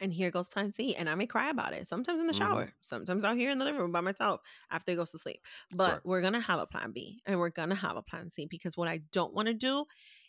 And here goes plan C. And I may cry about it. Sometimes in the shower, mm-hmm. sometimes out here in the living room by myself after he goes to sleep. But right. we're going to have a plan B and we're going to have a plan C because what I don't want to do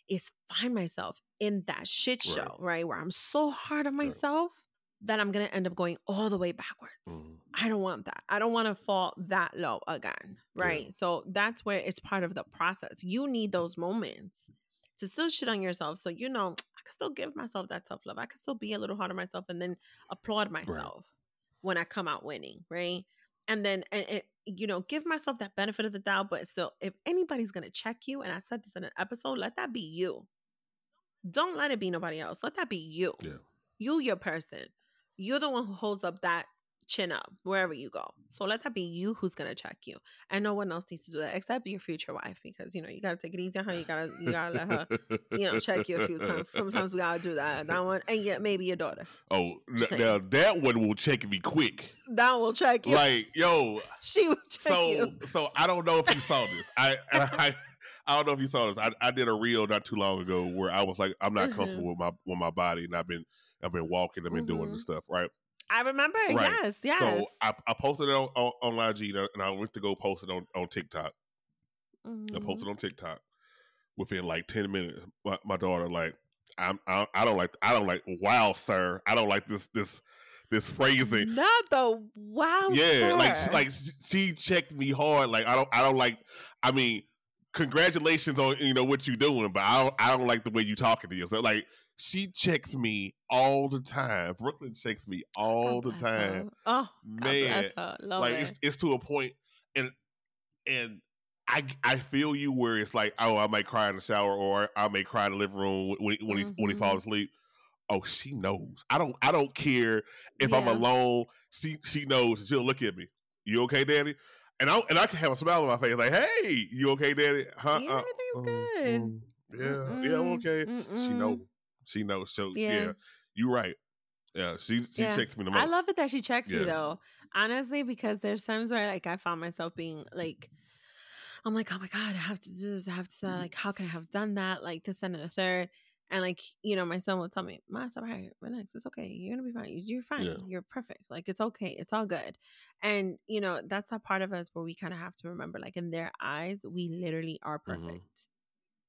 is find myself in that shit show, right? right where I'm so hard on myself right. that I'm going to end up going all the way backwards. Mm-hmm. I don't want that. I don't want to fall that low again. Right. Yeah. So that's where it's part of the process. You need those moments to still shit on yourself. So, you know, I can still give myself that tough love. I can still be a little hard on myself and then applaud myself right. when I come out winning, right? And then, and, and, you know, give myself that benefit of the doubt. But still, if anybody's going to check you, and I said this in an episode, let that be you. Don't let it be nobody else. Let that be you. Yeah. You, your person. You're the one who holds up that chin up wherever you go. So let that be you who's gonna check you, and no one else needs to do that except your future wife because you know you gotta take it easy on her. You gotta you gotta let her you know check you a few times. Sometimes we gotta do that. That one, and yet maybe your daughter. Oh, now that one will check me quick. That will check you. Like yo, she will check so, you. So I don't know if you saw this. I I I don't know if you saw this. I, I did a reel not too long ago where I was like, I'm not comfortable Mm-hmm. with my with my body, and I've been I've been walking, I've been doing Mhm. the stuff, right? I remember. Right. Yes, yes. So I, I posted it on, on, on IG, and I went to go post it on, on TikTok. I Mhm. posted on TikTok. Within like ten minutes, my, my daughter like, I'm I, I don't like I don't like wow sir I don't like this this this phrasing. Not the wow. yeah, like sir. like she- she checked me hard. Like I don't I don't like. I mean, congratulations on you know what you're doing, but I don't I don't like the way you talking to yourself. Like she checks me all the time. Brooklyn checks me all God the time. her. Oh, Man, bless her. Love like it. it's it's to a point and and I I feel you where it's like oh I might cry in the shower or I may cry in the living room when when he when he falls asleep. Oh, she knows. I don't I don't care if I'm alone. She she knows and she'll look at me. You okay, Daddy? And I and I can have a smile on my face like, hey, you okay, Daddy? Huh? Yeah, Uh, everything's mm, good. yeah, yeah, I'm Mm-mm, okay. She knows. She knows. So yeah, Yeah. you're right. Yeah, she she Yeah. checks me the most. I love it that she checks you though. Honestly, because there's times where like I found myself being like, I'm like, oh my God, I have to do this. I have to like, how can I have done that? Like this and the third. And like, you know, my son will tell me, Ma, it's all right, relax. It's okay. You're gonna be fine. You- You're fine. Yeah. You're perfect. Like it's okay. It's all good. And you know, that's that part of us where we kind of have to remember, like in their eyes, we literally are Mhm. perfect.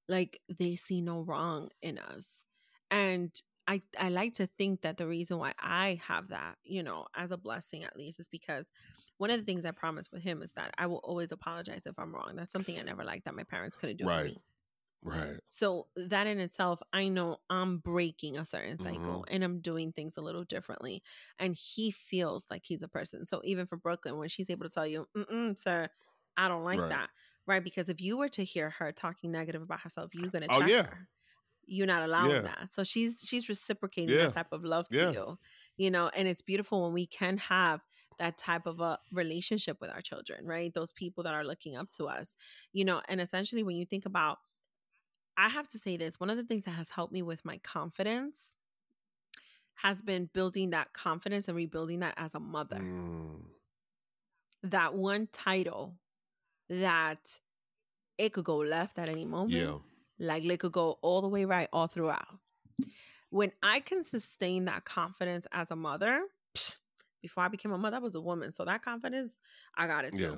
Like they see no wrong in us. And I, I like to think that the reason why I have that, you know, as a blessing at least, is because one of the things I promised with him is that I will always apologize if I'm wrong. That's something I never liked that my parents couldn't do Right. Right. So that in itself, I know I'm breaking a certain Mm-hmm. cycle and I'm doing things a little differently. And he feels like he's a person. So even for Brooklyn, when she's able to tell you, Mm-mm, sir, I don't like Right. that. Right. Because if you were to hear her talking negative about herself, you're gonna Oh, check yeah. her. You're not allowing Yeah. that. So she's she's reciprocating Yeah. that type of love to Yeah. you. You know, and it's beautiful when we can have that type of a relationship with our children, right? Those people that are looking up to us. You know, and essentially when you think about I have to say this one of the things that has helped me with my confidence has been building that confidence and rebuilding that as a mother. Mm, That one title that it could go left at any moment, yeah. Like it could go all the way right all throughout. When I can sustain that confidence as a mother, psh, before I became a mother, I was a woman. So that confidence, I got it too. Yeah.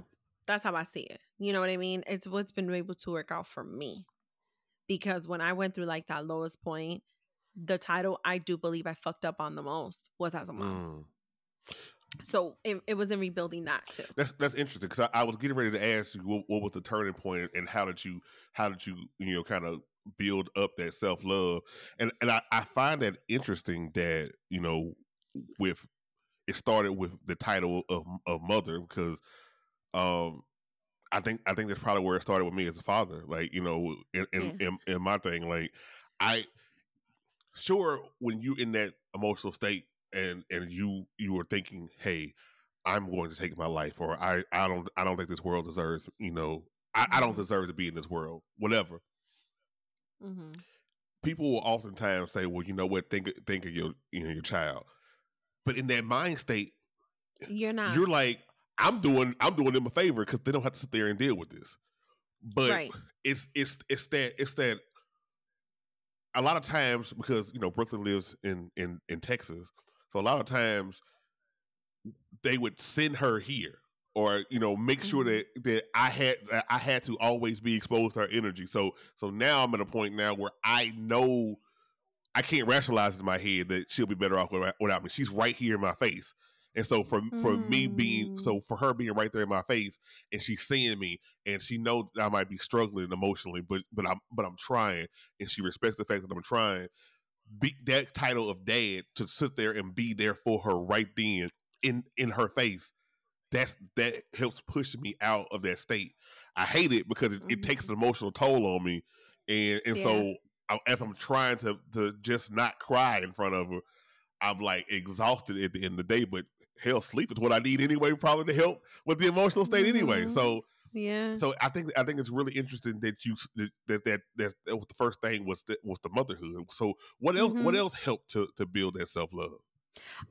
That's how I see it. You know what I mean? It's what's been able to work out for me. Because when I went through like that lowest point, the title I do believe I fucked up on the most was as a mom. Mm. So it, it was in rebuilding that too. That's that's interesting because I, I was getting ready to ask you what, what was the turning point and how did you how did you you know kind of build up that self love and and I, I find that interesting that you know with it started with the title of, of mother because um I think I think that's probably where it started with me as a father like you know in in, in, in my thing like I sure when you in that emotional state and and you you were thinking hey i'm going to take my life or i i don't i don't think this world deserves you know i, I don't Mhm. deserve to be in this world whatever Mm-hmm. people will oftentimes say well you know what think think of your you know your child but in that mind state You're not. you're like i'm doing i'm doing them a favor because they don't have to sit there and deal with this but right. it's it's it's that it's that a lot of times because you know Brooklyn lives in in in Texas, so a lot of times they would send her here or you know make sure Mhm. that that I had that I had to always be exposed to her energy. So so now I'm at a point now where I know I can't rationalize in my head that she'll be better off without me. She's right here in my face. And so for for me being Mm. so for her being right there in my face and she's seeing me and she knows that I might be struggling emotionally, but but I'm but I'm trying and she respects the fact that I'm trying. Be that title of dad to sit there and be there for her right then in in her face. That's that helps push me out of that state. I hate it because it, it takes an emotional toll on me, and and so I, as I'm trying to to just not cry in front of her, I'm like exhausted at the end of the day. But hell, sleep is what I need anyway, probably to help with the emotional state anyway. Mhm. So Yeah. so I think I think it's really interesting that you that that that, that, was the first thing was that was the motherhood. So what else what Mhm. else helped to to build that self love?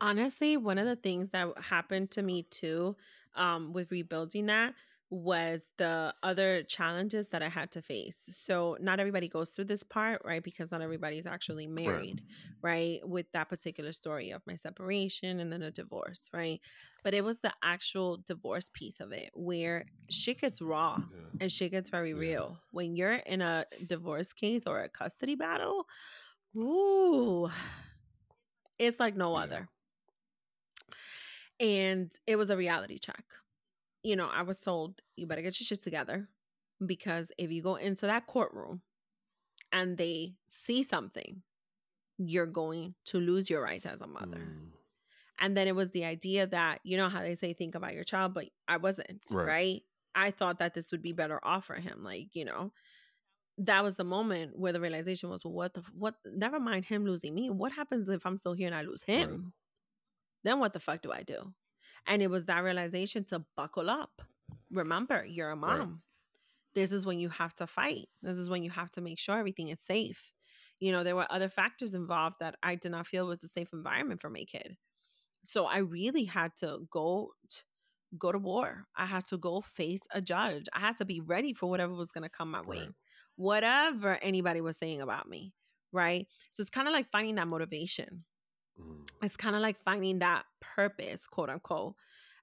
Honestly, one of the things that happened to me too, um, with rebuilding that was the other challenges that I had to face. So, not everybody goes through this part, right? Because not everybody's actually married, right? right? With that particular story of my separation and then a divorce, right? But it was the actual divorce piece of it where shit gets raw yeah. and shit gets very yeah. real. When you're in a divorce case or a custody battle, ooh, it's like no yeah. other. And it was a reality check you know, I was told you better get your shit together because if you go into that courtroom and they see something, you're going to lose your rights as a mother. Mm. And then it was the idea that, you know, how they say think about your child, but I wasn't, right. right? I thought that this would be better off for him. Like, you know, that was the moment where the realization was, well, what the, what, never mind him losing me. What happens if I'm still here and I lose him? Right. Then what the fuck do I do? And it was that realization to buckle up. Remember, you're a mom. Right. This is when you have to fight. This is when you have to make sure everything is safe. You know, there were other factors involved that I did not feel was a safe environment for my kid. So I really had to go t- go to war. I had to go face a judge. I had to be ready for whatever was going to come my right. way. Whatever anybody was saying about me, right? So it's kind of like finding that motivation Mm. It's kind of like finding that purpose, quote unquote,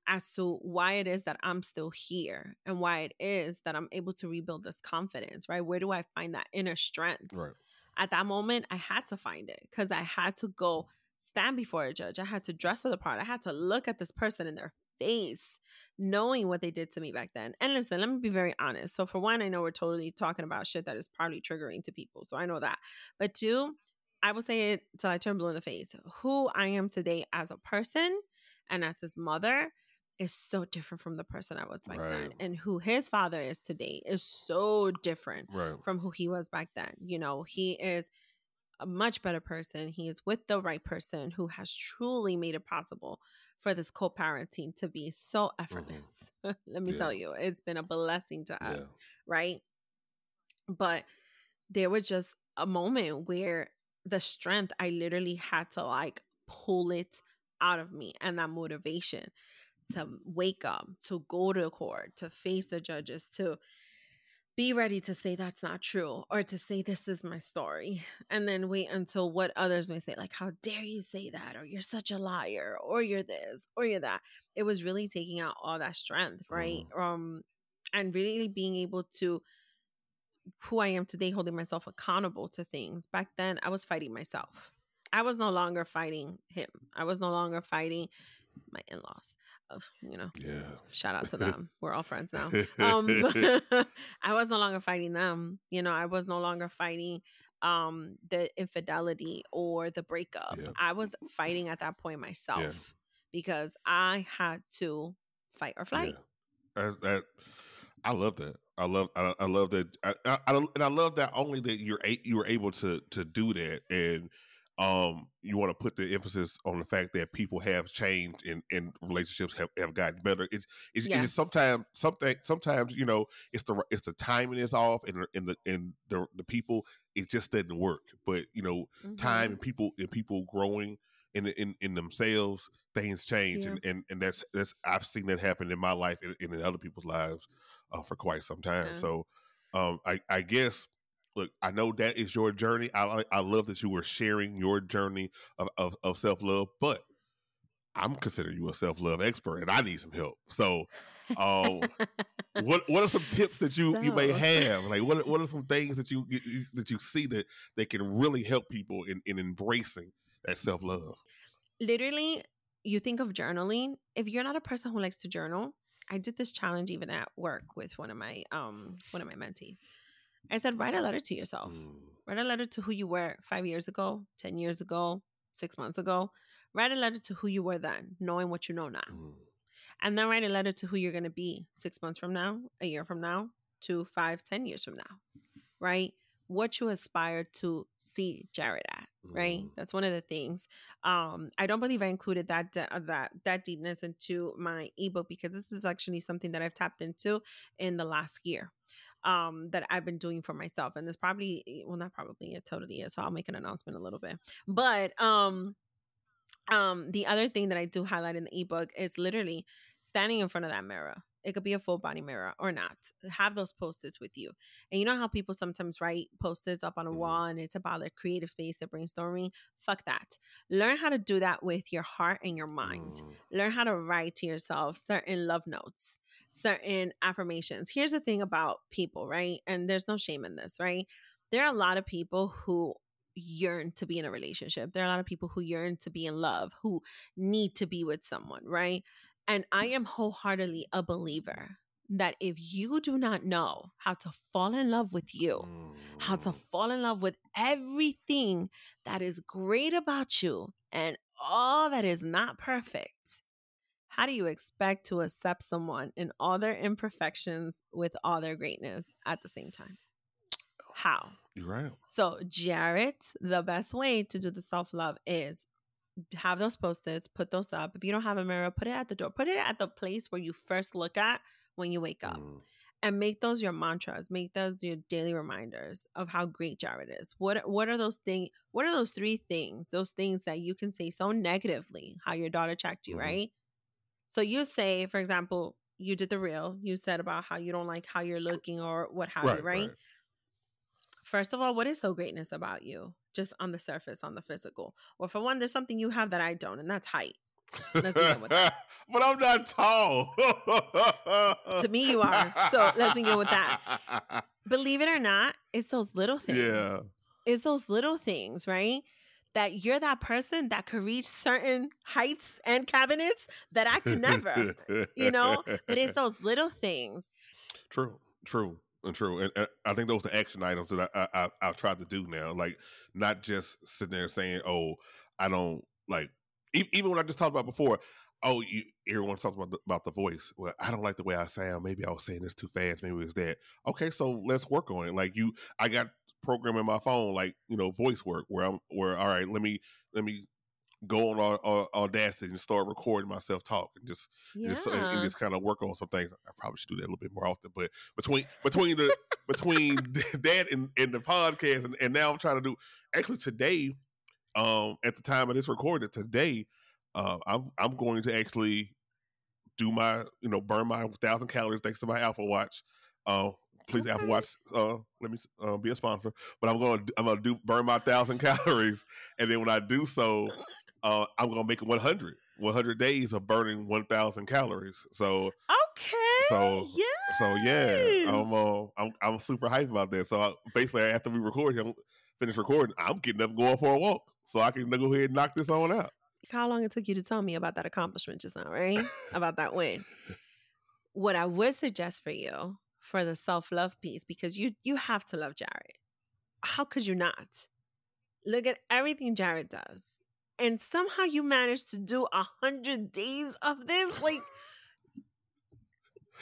as to why it is that I'm still here and why it is that I'm able to rebuild this confidence, right? Where do I find that inner strength? Right. At that moment, I had to find it because I had to go stand before a judge. I had to dress for the part. I had to look at this person in their face, knowing what they did to me back then. And listen, let me be very honest. So, for one, I know we're totally talking about shit that is probably triggering to people. So, I know that. But two, I will say it till I turn blue in the face. Who I am today as a person and as his mother is so different from the person I was back right. then. And who his father is today is so different right. from who he was back then. You know, he is a much better person. He is with the right person who has truly made it possible for this co parenting to be so mm-hmm. effortless. Mm-hmm. Let me yeah. tell you, it's been a blessing to us, yeah. right? But there was just a moment where the strength I literally had to like pull it out of me and that motivation to wake up, to go to court, to face the judges, to be ready to say that's not true or to say this is my story and then wait until what others may say like how dare you say that or you're such a liar or you're this or you're that it was really taking out all that strength right mm. um and really being able to who I am today, holding myself accountable to things. Back then, I was fighting myself. I was no longer fighting him. I was no longer fighting my in laws. Of you know, yeah. Shout out to them. We're all friends now. Um, I was no longer fighting them. You know, I was no longer fighting um the infidelity or the breakup. Yeah. I was fighting at that point myself yeah. because I had to fight or flight. Yeah. I love that. I love I, I love that I, I, I, and I love that only that you're a, you were able to to do that and um you want to put the emphasis on the fact that people have changed and, and relationships have, have gotten better it's it's, yes. it's sometimes something sometimes you know it's the it's the timing is off and in the and the the people it just doesn't work but you know mm-hmm. time and people and people growing in in in themselves things change yeah. and, and and that's that's I've seen that happen in my life and, and in other people's lives uh, for quite some time. Yeah. So um, I, I guess look, I know that is your journey. I I love that you were sharing your journey of, of, of self love, but I'm considering you a self love expert, and I need some help. So, um, what what are some tips that you so. you may have? Like, what what are some things that you that you see that they can really help people in in embracing that self love? Literally, you think of journaling. If you're not a person who likes to journal, I did this challenge even at work with one of my um one of my mentees. I said, write a letter to yourself. Mm. Write a letter to who you were five years ago, ten years ago, six months ago. Write a letter to who you were then, knowing what you know now. Mm. And then write a letter to who you're gonna be six months from now, a year from now, two, five, ten years from now. Right? What you aspire to see Jared at, right? Mm. That's one of the things. Um, I don't believe I included that de- that that deepness into my ebook because this is actually something that I've tapped into in the last year. Um, that I've been doing for myself, and this probably, eh, well, not probably, it totally is. So I'll make an announcement a little bit, but um, um, the other thing that I do highlight in the ebook is literally standing in front of that mirror It could be a full body mirror or not. Have those post-its with you. And you know how people sometimes write post-its up on a Mhm. wall and it's about their creative space, their brainstorming? Fuck that. Learn how to do that with your heart and your mind. Mm, Learn how to write to yourself certain love notes, certain affirmations. Here's the thing about people, right? And there's no shame in this, right? There are a lot of people who yearn to be in a relationship. There are a lot of people who yearn to be in love, who need to be with someone, right? And I am wholeheartedly a believer that if you do not know how to fall in love with you, how to mm. fall in love with everything that is great about you and all that is not perfect, how do you expect to accept someone in all their imperfections with all their greatness at the same time? How? You're right. So, Jarrett, the best way to do the self love is have those post its, put those up. If you don't have a mirror, put it at the door, put it at the place where you first look at when you wake up Mm, and make those your mantras. Make those your daily reminders of how great jared is. What what are those things what are those three things those things that you can say so negatively how your daughter checked you Mhm. right? So you say for example you did the reel. You said about how you don't like how you're looking or what have you right. First of all what is so greatness about you just on the surface on the physical or for one there's something you have that i don't and that's height Let's begin with that. but I'm not tall. To me, you are. So, let's begin with that. believe it or not it's those little things Yeah. it's those little things, right? That you're that person that could reach certain heights and cabinets that I could never, you know? But it's those little things. True, true, true. And, and I think those are action items that I, I, I I've tried to do now. Like not just sitting there saying, "Oh, I don't like." e- Even when I just talked about before, oh, you everyone talks about the, about the voice. Well, I don't like the way I sound. Maybe I was saying this too fast. Maybe it's that. Okay, so let's work on it. Like you, I got programming my phone, like you know, voice work, where I'm where all right, let me let me go on Au- Audacity and start recording myself talk and just Yeah. just, and, just kind of work on some things. I probably should do that a little bit more often. But between between the between that and, and the podcast, and, and now I'm trying to do. Actually, today, um, at the time of this recording, today, uh, I'm I'm going to actually do my you know burn my thousand calories thanks to my Apple Watch. Uh, please Apple Watch, uh, let me uh, be a sponsor. But I'm going to I'm going to do burn my thousand calories, and then when I do so, uh, I'm going to make it 100. 100 days of burning 1,000 calories. So Okay. So- yeah. so yeah, I'm uh, I'm I'm super hyped about that. So I, basically, after we record, I'm finish recording, I'm getting up, and going for a walk, so I can go ahead and knock this on out. How long it took you to tell me about that accomplishment just now, right? about that win. What I would suggest for you for the self love piece, because you you have to love Jared. How could you not? Look at everything Jared does, and somehow you managed to do a hundred days of this. Like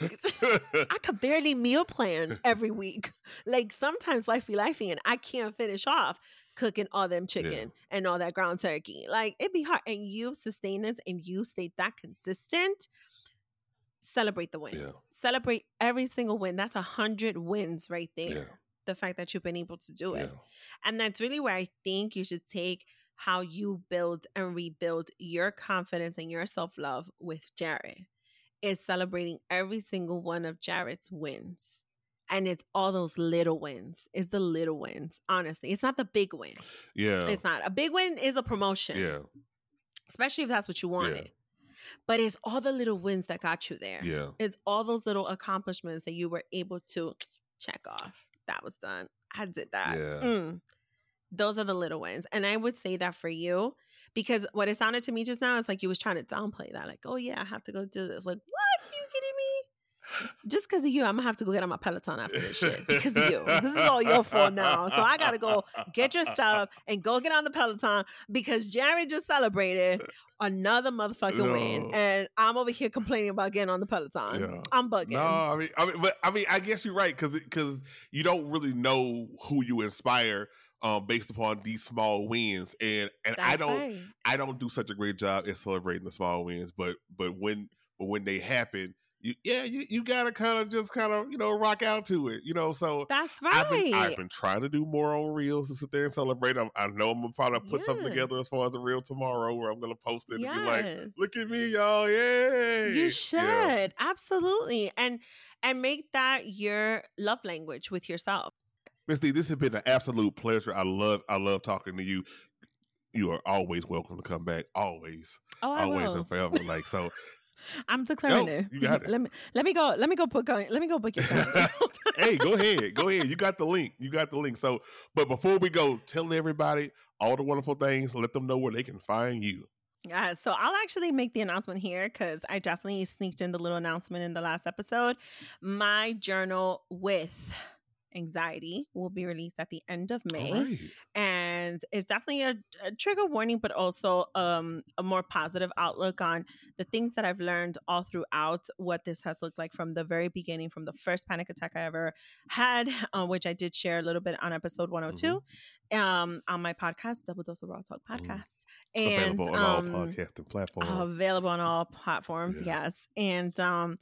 I could barely meal plan every week. Like sometimes life be lifing, and I can't finish off cooking all them chicken and all that ground turkey. Like it'd be hard. And you've sustained this and you stayed that consistent. Celebrate the win. yeah, Celebrate every single win. That's a hundred wins right there. yeah, The fact that you've been able to do yeah, it. And that's really where I think you should take how you build and rebuild your confidence and your self love with Jared. Is celebrating every single one of Jared's wins. And it's all those little wins. It's the little wins. Honestly, it's not the big win. yeah, It's not. A big win is a promotion, yeah, especially if that's what you wanted. But it's all the little wins that got you there. yeah. It's all those little accomplishments that you were able to check off. That was done. I did that. Yeah. Mm. Those are the little wins. And I would say that for you because what it sounded to me just now is like you was trying to downplay that. Like, oh yeah, I have to go do this. Like, what? Are you kidding me? Just because of you, I'm gonna have to go get on my Peloton after this shit. Because of you. This is all your fault now. So I gotta go get your stuff and go get on the Peloton because Jared just celebrated another motherfucking win. And I'm over here complaining about getting on the Peloton. Yeah. I'm bugging. No, I mean, I mean, but I mean, I guess you're right because because you don't really know who you inspire um, based upon these small wins, and and I don't right. I don't do such a great job at celebrating the small wins, but but when but when they happen, you, yeah, you, you gotta kind of just kind of you know rock out to it, you know. So that's right. I've been, I've been trying to do more on reels to sit there and celebrate. I'm, i know I'm gonna probably put yes. something together as far as a reel tomorrow, where I'm gonna post it yes. and be like, "Look at me, y'all! Yay!" You should yeah. absolutely and and make that your love language with yourself. Miss D, this has been an absolute pleasure. I love I love talking to you. You are always welcome to come back. Always. Oh, I always will. and forever. Like so I'm declaring no, it. You got it. Let me let me go. Let me go book. Let me go book your Hey, go ahead. Go ahead. You got the link. You got the link. So, but before we go, tell everybody all the wonderful things. Let them know where they can find you. Yeah, so I'll actually make the announcement here because I definitely sneaked in the little announcement in the last episode. My journal with anxiety will be released at the end of May. Right. And it's definitely a, a, trigger warning, but also um, a more positive outlook on the things that I've learned all throughout what this has looked like from the very beginning, from the first panic attack I ever had, uh, which I did share a little bit on episode 102. Mm-hmm. Um, on my podcast, Double Dose of Raw Talk mm-hmm. podcast, mm. and available on um, all podcasting platforms. Available on all platforms, yeah. yes. And um,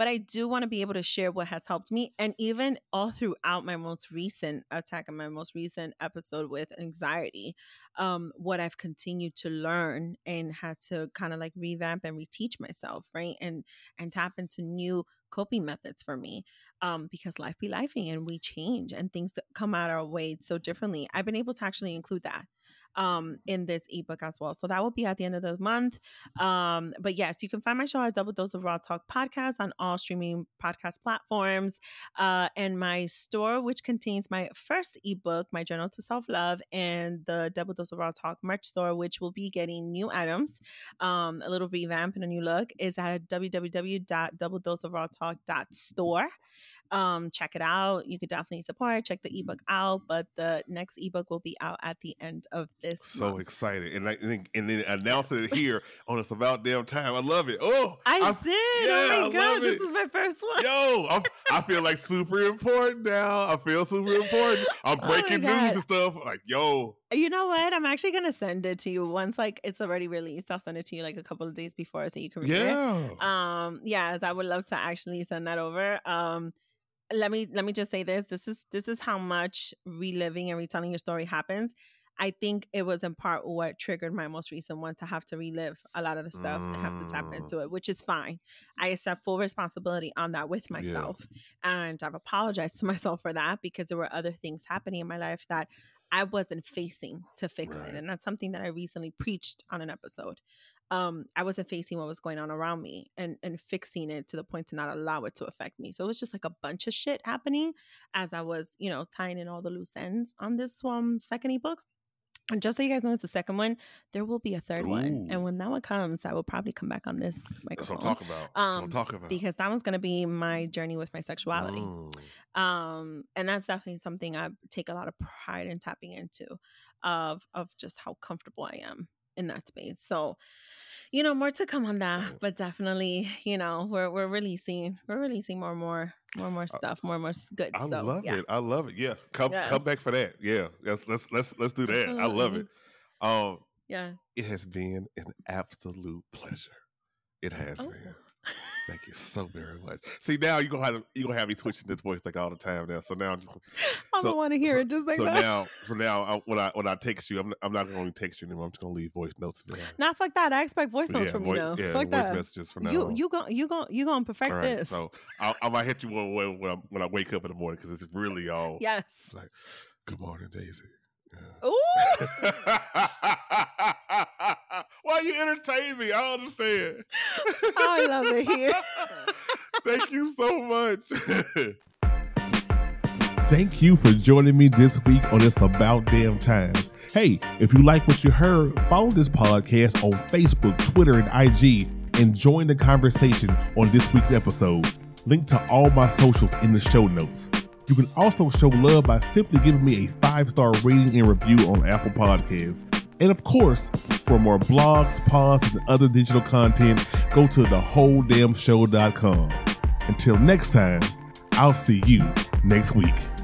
but I do want to be able to share what has helped me. And even all throughout my most recent attack and my most recent episode with anxiety, um, what I've continued to learn and had to kind of like revamp and reteach myself, right? And and tap into new coping methods for me. Um, because life be lifing and we change and things come out our way so differently. I've been able to actually include that um, in this ebook as well. So that will be at the end of the month. Um, but yes, you can find my show at Double Dose of Raw Talk podcast on all streaming podcast platforms. Uh, and my store, which contains my first ebook, My Journal to Self Love, and the Double Dose of Raw Talk merch store, which will be getting new items, um, a little revamp and a new look, is at www.doubledoseofrawtalk.store um, check it out. You could definitely support, check the ebook out. But the next ebook will be out at the end of this. So month. excited. And, like, and then announcing it here on It's About Damn Time. I love it. Oh, I, I did. Yeah, oh my God. This is my first one. Yo, I'm, i feel like super important now. I feel super important. I'm oh breaking oh news and stuff. Like, yo. You know what? I'm actually gonna send it to you once like it's already released. I'll send it to you like a couple of days before so you can read yeah. it. Um, yes, I would love to actually send that over. Um, let me let me just say this this is this is how much reliving and retelling your story happens i think it was in part what triggered my most recent one to have to relive a lot of the stuff mm. and have to tap mm. into it which is fine i accept full responsibility on that with myself yeah. and i've apologized to myself for that because there were other things happening in my life that I wasn't facing to fix right. it. And that's something that I recently preached on an episode um, I wasn't facing what was going on around me and and fixing it to the point to not allow it to affect me. So it was just like a bunch of shit happening as I was, you know, tying in all the loose ends on this um second ebook. And just so you guys know, it's the second one. There will be a third Ooh. one, and when that one comes, I will probably come back on this microphone. That's what I'm talking about. That's um, what I'm talking about. Because that one's going to be my journey with my sexuality, um, and that's definitely something I take a lot of pride in tapping into, of of just how comfortable I am in that space. So, you know, more to come on that, but definitely, you know, we're we're releasing we're releasing more and more more and more stuff, more and more good. Stuff. I love yeah. it. I love it. Yeah, come yes. come back for that. Yeah, let's let's let's, let's do that. Absolutely. I love it. Um, yes, it has been an absolute pleasure. It has oh. been. Thank you so very much. See now you're gonna have you gonna have me twitching this voice like all the time now. So now I'm just I don't want to hear so, it just like so that. now so now I, when I when I text you, I'm I'm not gonna text you anymore. I'm just gonna leave voice notes. Not fuck that. I expect voice notes yeah, from voice, you now. Yeah, fuck voice that. messages from now. You you go you gonna you gonna perfect right, this. So I, I might hit you when when, when, I, when I wake up in the morning because it's really all yes. Like, good morning, Daisy. Ooh. Why you entertain me? I don't understand. I love it here. Thank you so much. Thank you for joining me this week on It's About Damn Time. Hey, if you like what you heard, follow this podcast on Facebook, Twitter, and IG and join the conversation on this week's episode. Link to all my socials in the show notes. You can also show love by simply giving me a five star rating and review on Apple Podcasts. And of course, for more blogs, pods, and other digital content, go to DaWholeDamnShow.com. Until next time, I'll see you next week.